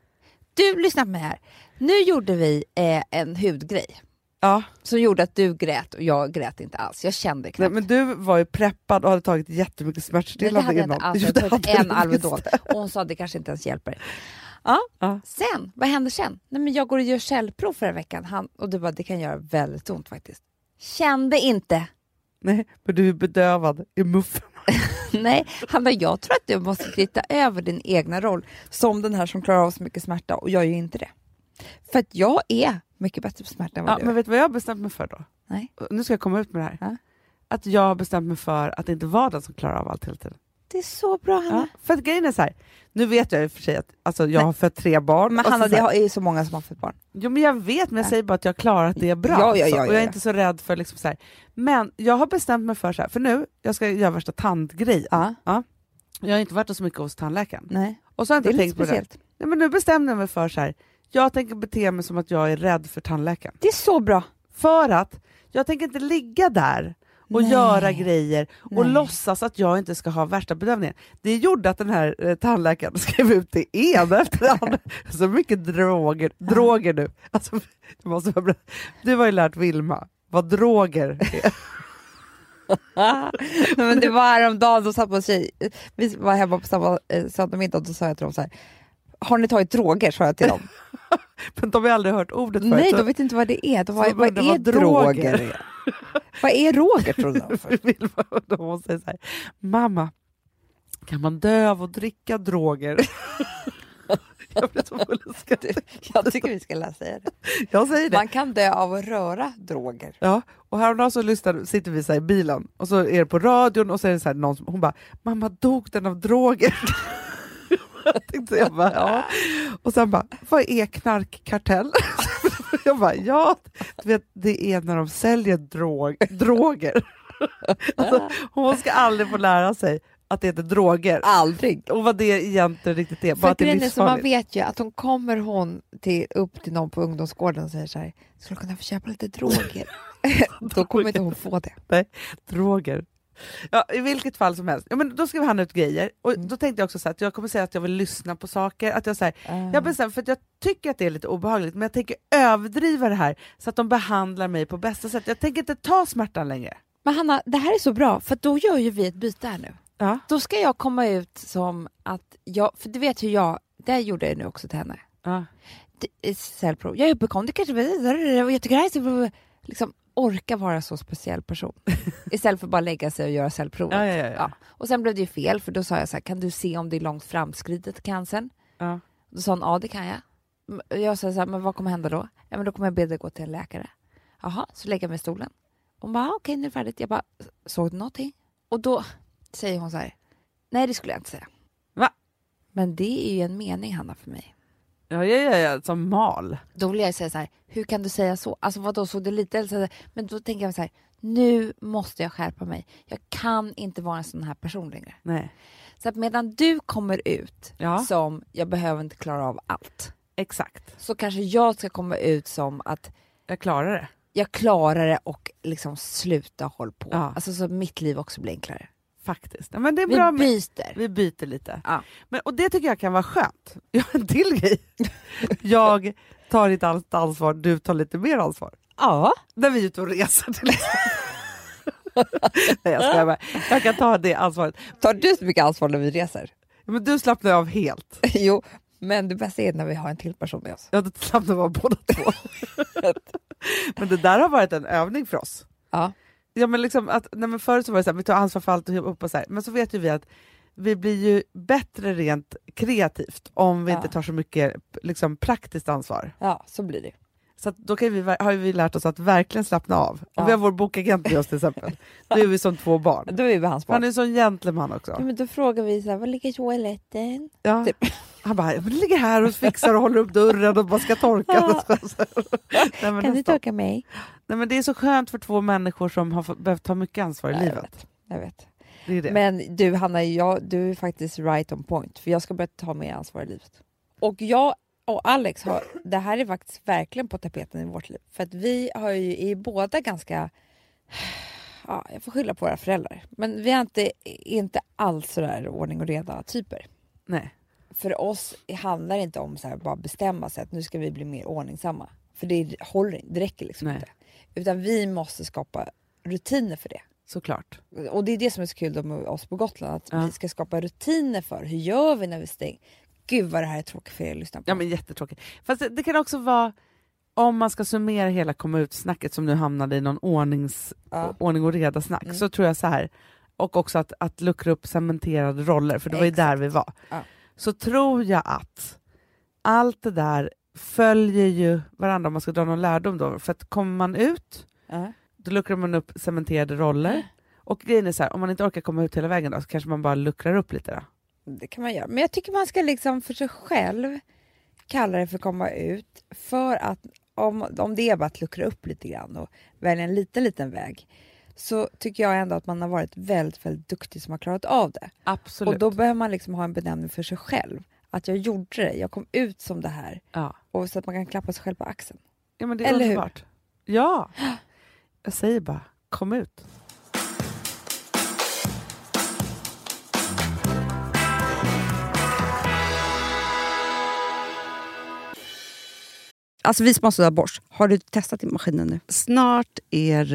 Speaker 2: Du, lyssna på mig här. Nu gjorde vi eh, en hudgrej
Speaker 1: Ja.
Speaker 2: som gjorde att du grät och jag grät inte alls. Jag kände
Speaker 1: Nej,
Speaker 2: knappt.
Speaker 1: men du var ju preppad och hade tagit jättemycket
Speaker 2: det
Speaker 1: smärtstillande
Speaker 2: hade jag
Speaker 1: innan.
Speaker 2: inte alls. Jag
Speaker 1: det hade
Speaker 2: en
Speaker 1: du
Speaker 2: Alvedon och hon sa att det kanske inte ens hjälper. Ja.
Speaker 1: Ja.
Speaker 2: Sen, vad händer sen? Nej, men jag går och gör cellprov förra veckan Han, och du bara, det kan göra väldigt ont faktiskt. Kände inte.
Speaker 1: Nej, men du är bedövad i muffen. *laughs*
Speaker 2: Nej, han bara, jag tror att du måste titta över din egna roll som den här som klarar av så mycket smärta och jag är ju inte det. För att jag är mycket bättre på smärta än vad
Speaker 1: Ja,
Speaker 2: du
Speaker 1: men vet du vad jag har bestämt mig för då?
Speaker 2: Nej.
Speaker 1: Nu ska jag komma ut med det här.
Speaker 2: Ja.
Speaker 1: Att jag har bestämt mig för att inte vara den som klarar av allt hela tiden.
Speaker 2: Det är så bra Hanna.
Speaker 1: Ja. För att grejen är så här, nu vet jag i och för sig att alltså, jag
Speaker 2: Nej.
Speaker 1: har fött tre barn.
Speaker 2: Men
Speaker 1: så
Speaker 2: Hanna,
Speaker 1: så
Speaker 2: det
Speaker 1: här-
Speaker 2: har- är ju så många som har fått barn.
Speaker 1: Jo men jag vet, men jag
Speaker 2: Ja.
Speaker 1: säger bara att jag klarar att det är bra.
Speaker 2: Ja, ja, ja,
Speaker 1: och jag
Speaker 2: ja,
Speaker 1: är
Speaker 2: ja.
Speaker 1: inte så rädd för liksom så här. Men jag har bestämt mig för så här, för nu, jag ska göra värsta tandgrejen.
Speaker 2: Ja.
Speaker 1: Jag har inte varit så mycket hos tandläkaren.
Speaker 2: Nej,
Speaker 1: Och så har jag
Speaker 2: det är
Speaker 1: inte
Speaker 2: lite
Speaker 1: tänkt på det.
Speaker 2: speciellt.
Speaker 1: Nej, men nu bestämde jag mig för så här. jag tänker bete mig som att jag är rädd för tandläkaren.
Speaker 2: Det är så bra.
Speaker 1: För att jag tänker inte ligga där och
Speaker 2: Nej.
Speaker 1: göra grejer och
Speaker 2: Nej.
Speaker 1: låtsas att jag inte ska ha värsta bedömningen. Det gjorde att den här eh, tandläkaren *laughs* skrev ut det ena efter det andra. Så mycket droger, droger nu. Alltså, du, måste bra. du har ju lärt Vilma vad droger är. *laughs*
Speaker 2: men det var häromdagen, då satt man sig, vi var hemma på samma eh, söndag middag och då sa jag till dem så här, Har ni tagit droger? sa jag till dem. *laughs*
Speaker 1: Men de har aldrig hört ordet förut.
Speaker 2: Nej, de vet inte vad det är. De
Speaker 1: de
Speaker 2: vad
Speaker 1: undrar
Speaker 2: är
Speaker 1: vad droger
Speaker 2: droger? Vad är *laughs*
Speaker 1: vill vara- de hon säger så här, mamma, kan man dö av att dricka droger? *laughs* jag blir så full.
Speaker 2: Jag tycker vi ska läsa det.
Speaker 1: Jag säger det.
Speaker 2: Man kan dö av att röra droger.
Speaker 1: Ja, och häromdagen så lyssnar, sitter vi så i bilen och så är det på radion och så är det så här någon som, hon bara “mamma dog den av droger?” *laughs* Jag tänkte jag bara, ja. Och sen bara “vad är knarkkartell?” *laughs* Jag bara “ja, du vet det är när de säljer drog, droger”. *laughs* Alltså, hon ska aldrig få lära sig att det heter droger
Speaker 2: Aldrig.
Speaker 1: och vad det egentligen riktigt är. Bara att det är
Speaker 2: så man vet ju att hon kommer hon till, upp till någon på ungdomsgården och säger så här, skulle du kunna få köpa lite droger? *laughs* Då kommer inte hon få det.
Speaker 1: Droger. Ja, I vilket fall som helst. Ja, men då ska vi handla ut grejer. Och
Speaker 2: Mm.
Speaker 1: Då tänkte jag också så här, att jag kommer säga att jag vill lyssna på saker. Att jag, så här, jag bestämmer för att jag tycker att det är lite obehagligt men jag tänker överdriva det här så att de behandlar mig på bästa sätt. Jag tänker inte ta smärtan längre.
Speaker 2: Men Hanna, det här är så bra för då gör ju vi ett byte här nu.
Speaker 1: Ja.
Speaker 2: Då ska jag komma ut som att jag, för du vet hur jag, det gjorde jag nu också till henne.
Speaker 1: Ja.
Speaker 2: Cellprov. Jag är hypokondriker, och jag tycker det här är så liksom orka vara så speciell person. *laughs* Istället för bara lägga sig och göra cellprovet.
Speaker 1: Ja, ja, ja.
Speaker 2: Och sen blev det ju fel för då sa jag så här, kan du se om det är långt framskridet cancern?
Speaker 1: Ja.
Speaker 2: Då sa hon, ja det kan jag. Jag sa så här, men vad kommer hända då? Ja men då kommer jag be dig gå till en läkare. Jaha, så lägger jag mig i stolen. Hon bara, "Ah, okej nu är det färdigt. Jag bara, såg du någonting? Och då säger hon så här, nej det skulle jag inte säga.
Speaker 1: Va?
Speaker 2: Men det är ju en mening Hanna för mig.
Speaker 1: Ja, ja, ja, som mal.
Speaker 2: Då vill jag säga så här, hur kan du säga så? Alltså vadå, såg du lite? Eller så men då tänker jag så här, nu måste jag skärpa mig. Jag kan inte vara en sån här person längre.
Speaker 1: Nej,
Speaker 2: Så att medan du kommer ut
Speaker 1: Ja.
Speaker 2: som, jag behöver inte klara av allt.
Speaker 1: exakt.
Speaker 2: Så kanske jag ska komma ut som att
Speaker 1: Jag klarar det.
Speaker 2: jag klarar det och liksom sluta håll på.
Speaker 1: Ja.
Speaker 2: Alltså så mitt liv också blir enklare.
Speaker 1: Faktiskt. Ja, men det är
Speaker 2: Vi
Speaker 1: bra med,
Speaker 2: byter.
Speaker 1: vi byter lite.
Speaker 2: Ja.
Speaker 1: Men, och det tycker jag kan vara skönt. *laughs* Jag har en till grej. Jag tar inte allt ansvar, du tar lite mer ansvar.
Speaker 2: Ja.
Speaker 1: När vi är ute och reser till. *laughs* Nej jag skojar bara. Jag kan ta det ansvaret.
Speaker 2: Tar du så mycket ansvar när vi reser?
Speaker 1: Ja, Men du slappnar av helt. *laughs*
Speaker 2: jo, men det bästa är när vi har en till person med oss.
Speaker 1: Jag slappnar av båda två. men det där har varit en övning för oss.
Speaker 2: Ja.
Speaker 1: Ja, men liksom att, nej, men förut så var det så här, vi tar ansvar för allt och upp och så här. men så vet ju vi att vi blir ju bättre rent kreativt om vi
Speaker 2: Ja.
Speaker 1: inte tar så mycket liksom, praktiskt ansvar.
Speaker 2: Ja, så blir det.
Speaker 1: Så att då kan vi, har vi lärt oss att verkligen slappna av.
Speaker 2: Ja.
Speaker 1: Om vi har vår bokagent med oss till exempel, då är vi som två barn. *laughs*
Speaker 2: Då är vi hans
Speaker 1: Han
Speaker 2: barn.
Speaker 1: är en sån gentleman också.
Speaker 2: Ja, men då frågar vi så här, var ligger toaletten?
Speaker 1: Ja.
Speaker 2: Typ.
Speaker 1: Han bara, "Men det ligger här och fixar och håller upp dörren och bara ska torka. *laughs* Nej,
Speaker 2: Kan du torka mig?
Speaker 1: nej, men det är så skönt för två människor som har behövt ta mycket ansvar i
Speaker 2: Ja, jag
Speaker 1: livet.
Speaker 2: vet. Jag vet.
Speaker 1: Det det.
Speaker 2: Men du Hanna, jag, du är faktiskt right on point. För jag ska börja ta mer ansvar i livet. Och jag och Alex, har, *laughs* det här är faktiskt verkligen på tapeten i vårt liv. För att vi har ju, är båda ganska, ja, jag får skylla på våra föräldrar. Men vi är inte, inte alls sådär ordning och reda typer.
Speaker 1: Nej.
Speaker 2: För oss handlar det inte om så här, bara bestämma sig att nu ska vi bli mer ordningsamma. För det håller det räcker liksom
Speaker 1: Nej.
Speaker 2: inte. Utan vi måste skapa rutiner för det.
Speaker 1: Såklart.
Speaker 2: Och det är det som är så kul med oss på Gotland, att
Speaker 1: Ja.
Speaker 2: vi ska skapa rutiner för hur gör vi när vi stänger. Gud vad det här är tråkigt för er att lyssna på.
Speaker 1: Ja men jättetråkigt. Fast det, det kan också vara, om man ska summera hela komma ut-snacket som nu hamnade i någon ordnings,
Speaker 2: Ja.
Speaker 1: ordning och reda-snack,
Speaker 2: Mm.
Speaker 1: så tror jag så här och också att, att luckra upp cementerade roller, för det var ju där vi var.
Speaker 2: Ja.
Speaker 1: Så tror jag att allt det där följer ju varandra om man ska dra någon lärdom då. För att kommer man ut,
Speaker 2: Ja.
Speaker 1: då luckrar man upp cementerade roller. Och grejen är så här, om man inte orkar komma ut hela vägen då, så kanske man bara luckrar upp lite då.
Speaker 2: Det kan man göra. Men jag tycker man ska liksom för sig själv kalla det för komma ut. För att om, om det är bara att luckra upp lite grann och välja en liten, liten väg. Så tycker jag ändå att man har varit väldigt, väldigt duktig som har klarat av det.
Speaker 1: Absolut.
Speaker 2: Och då behöver man liksom ha en benämning för sig själv. Att jag gjorde det, jag kom ut som det här.
Speaker 1: ja.
Speaker 2: Och så att man kan klappa sig själv på axeln.
Speaker 1: ja, men det är
Speaker 2: Eller hur?
Speaker 1: underbart. Ja, *gasps* jag säger bara, kom ut.
Speaker 3: Alltså vi som har borst, har du testat i maskinen nu?
Speaker 1: Snart är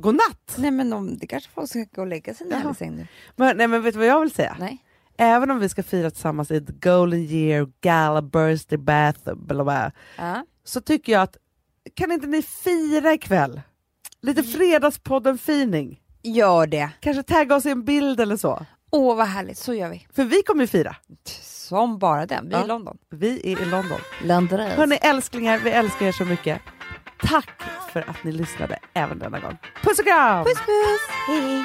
Speaker 1: Godnatt!
Speaker 2: Nej men om, det kanske folk ska gå och lägga sig
Speaker 1: Jaha.
Speaker 2: i säng nu.
Speaker 1: Men, nej, men vet du vad jag vill säga?
Speaker 2: Nej.
Speaker 1: Även om vi ska fira tillsammans i the golden year, gala, birthday, bath, bla bla,
Speaker 2: Ja.
Speaker 1: så tycker jag att kan inte ni fira ikväll? Lite fredagspodden-fining.
Speaker 2: Gör det.
Speaker 1: Kanske tagga oss i en bild eller så.
Speaker 2: Åh vad härligt, så gör vi.
Speaker 1: För vi kommer ju fira.
Speaker 2: Som bara den. Vi är
Speaker 1: Ja.
Speaker 2: i London.
Speaker 1: Vi är i London.
Speaker 2: London.
Speaker 1: Hörni älsklingar, vi älskar er så mycket. Tack för att ni lyssnade även denna gång. Puss och kram!
Speaker 2: Puss puss! Hej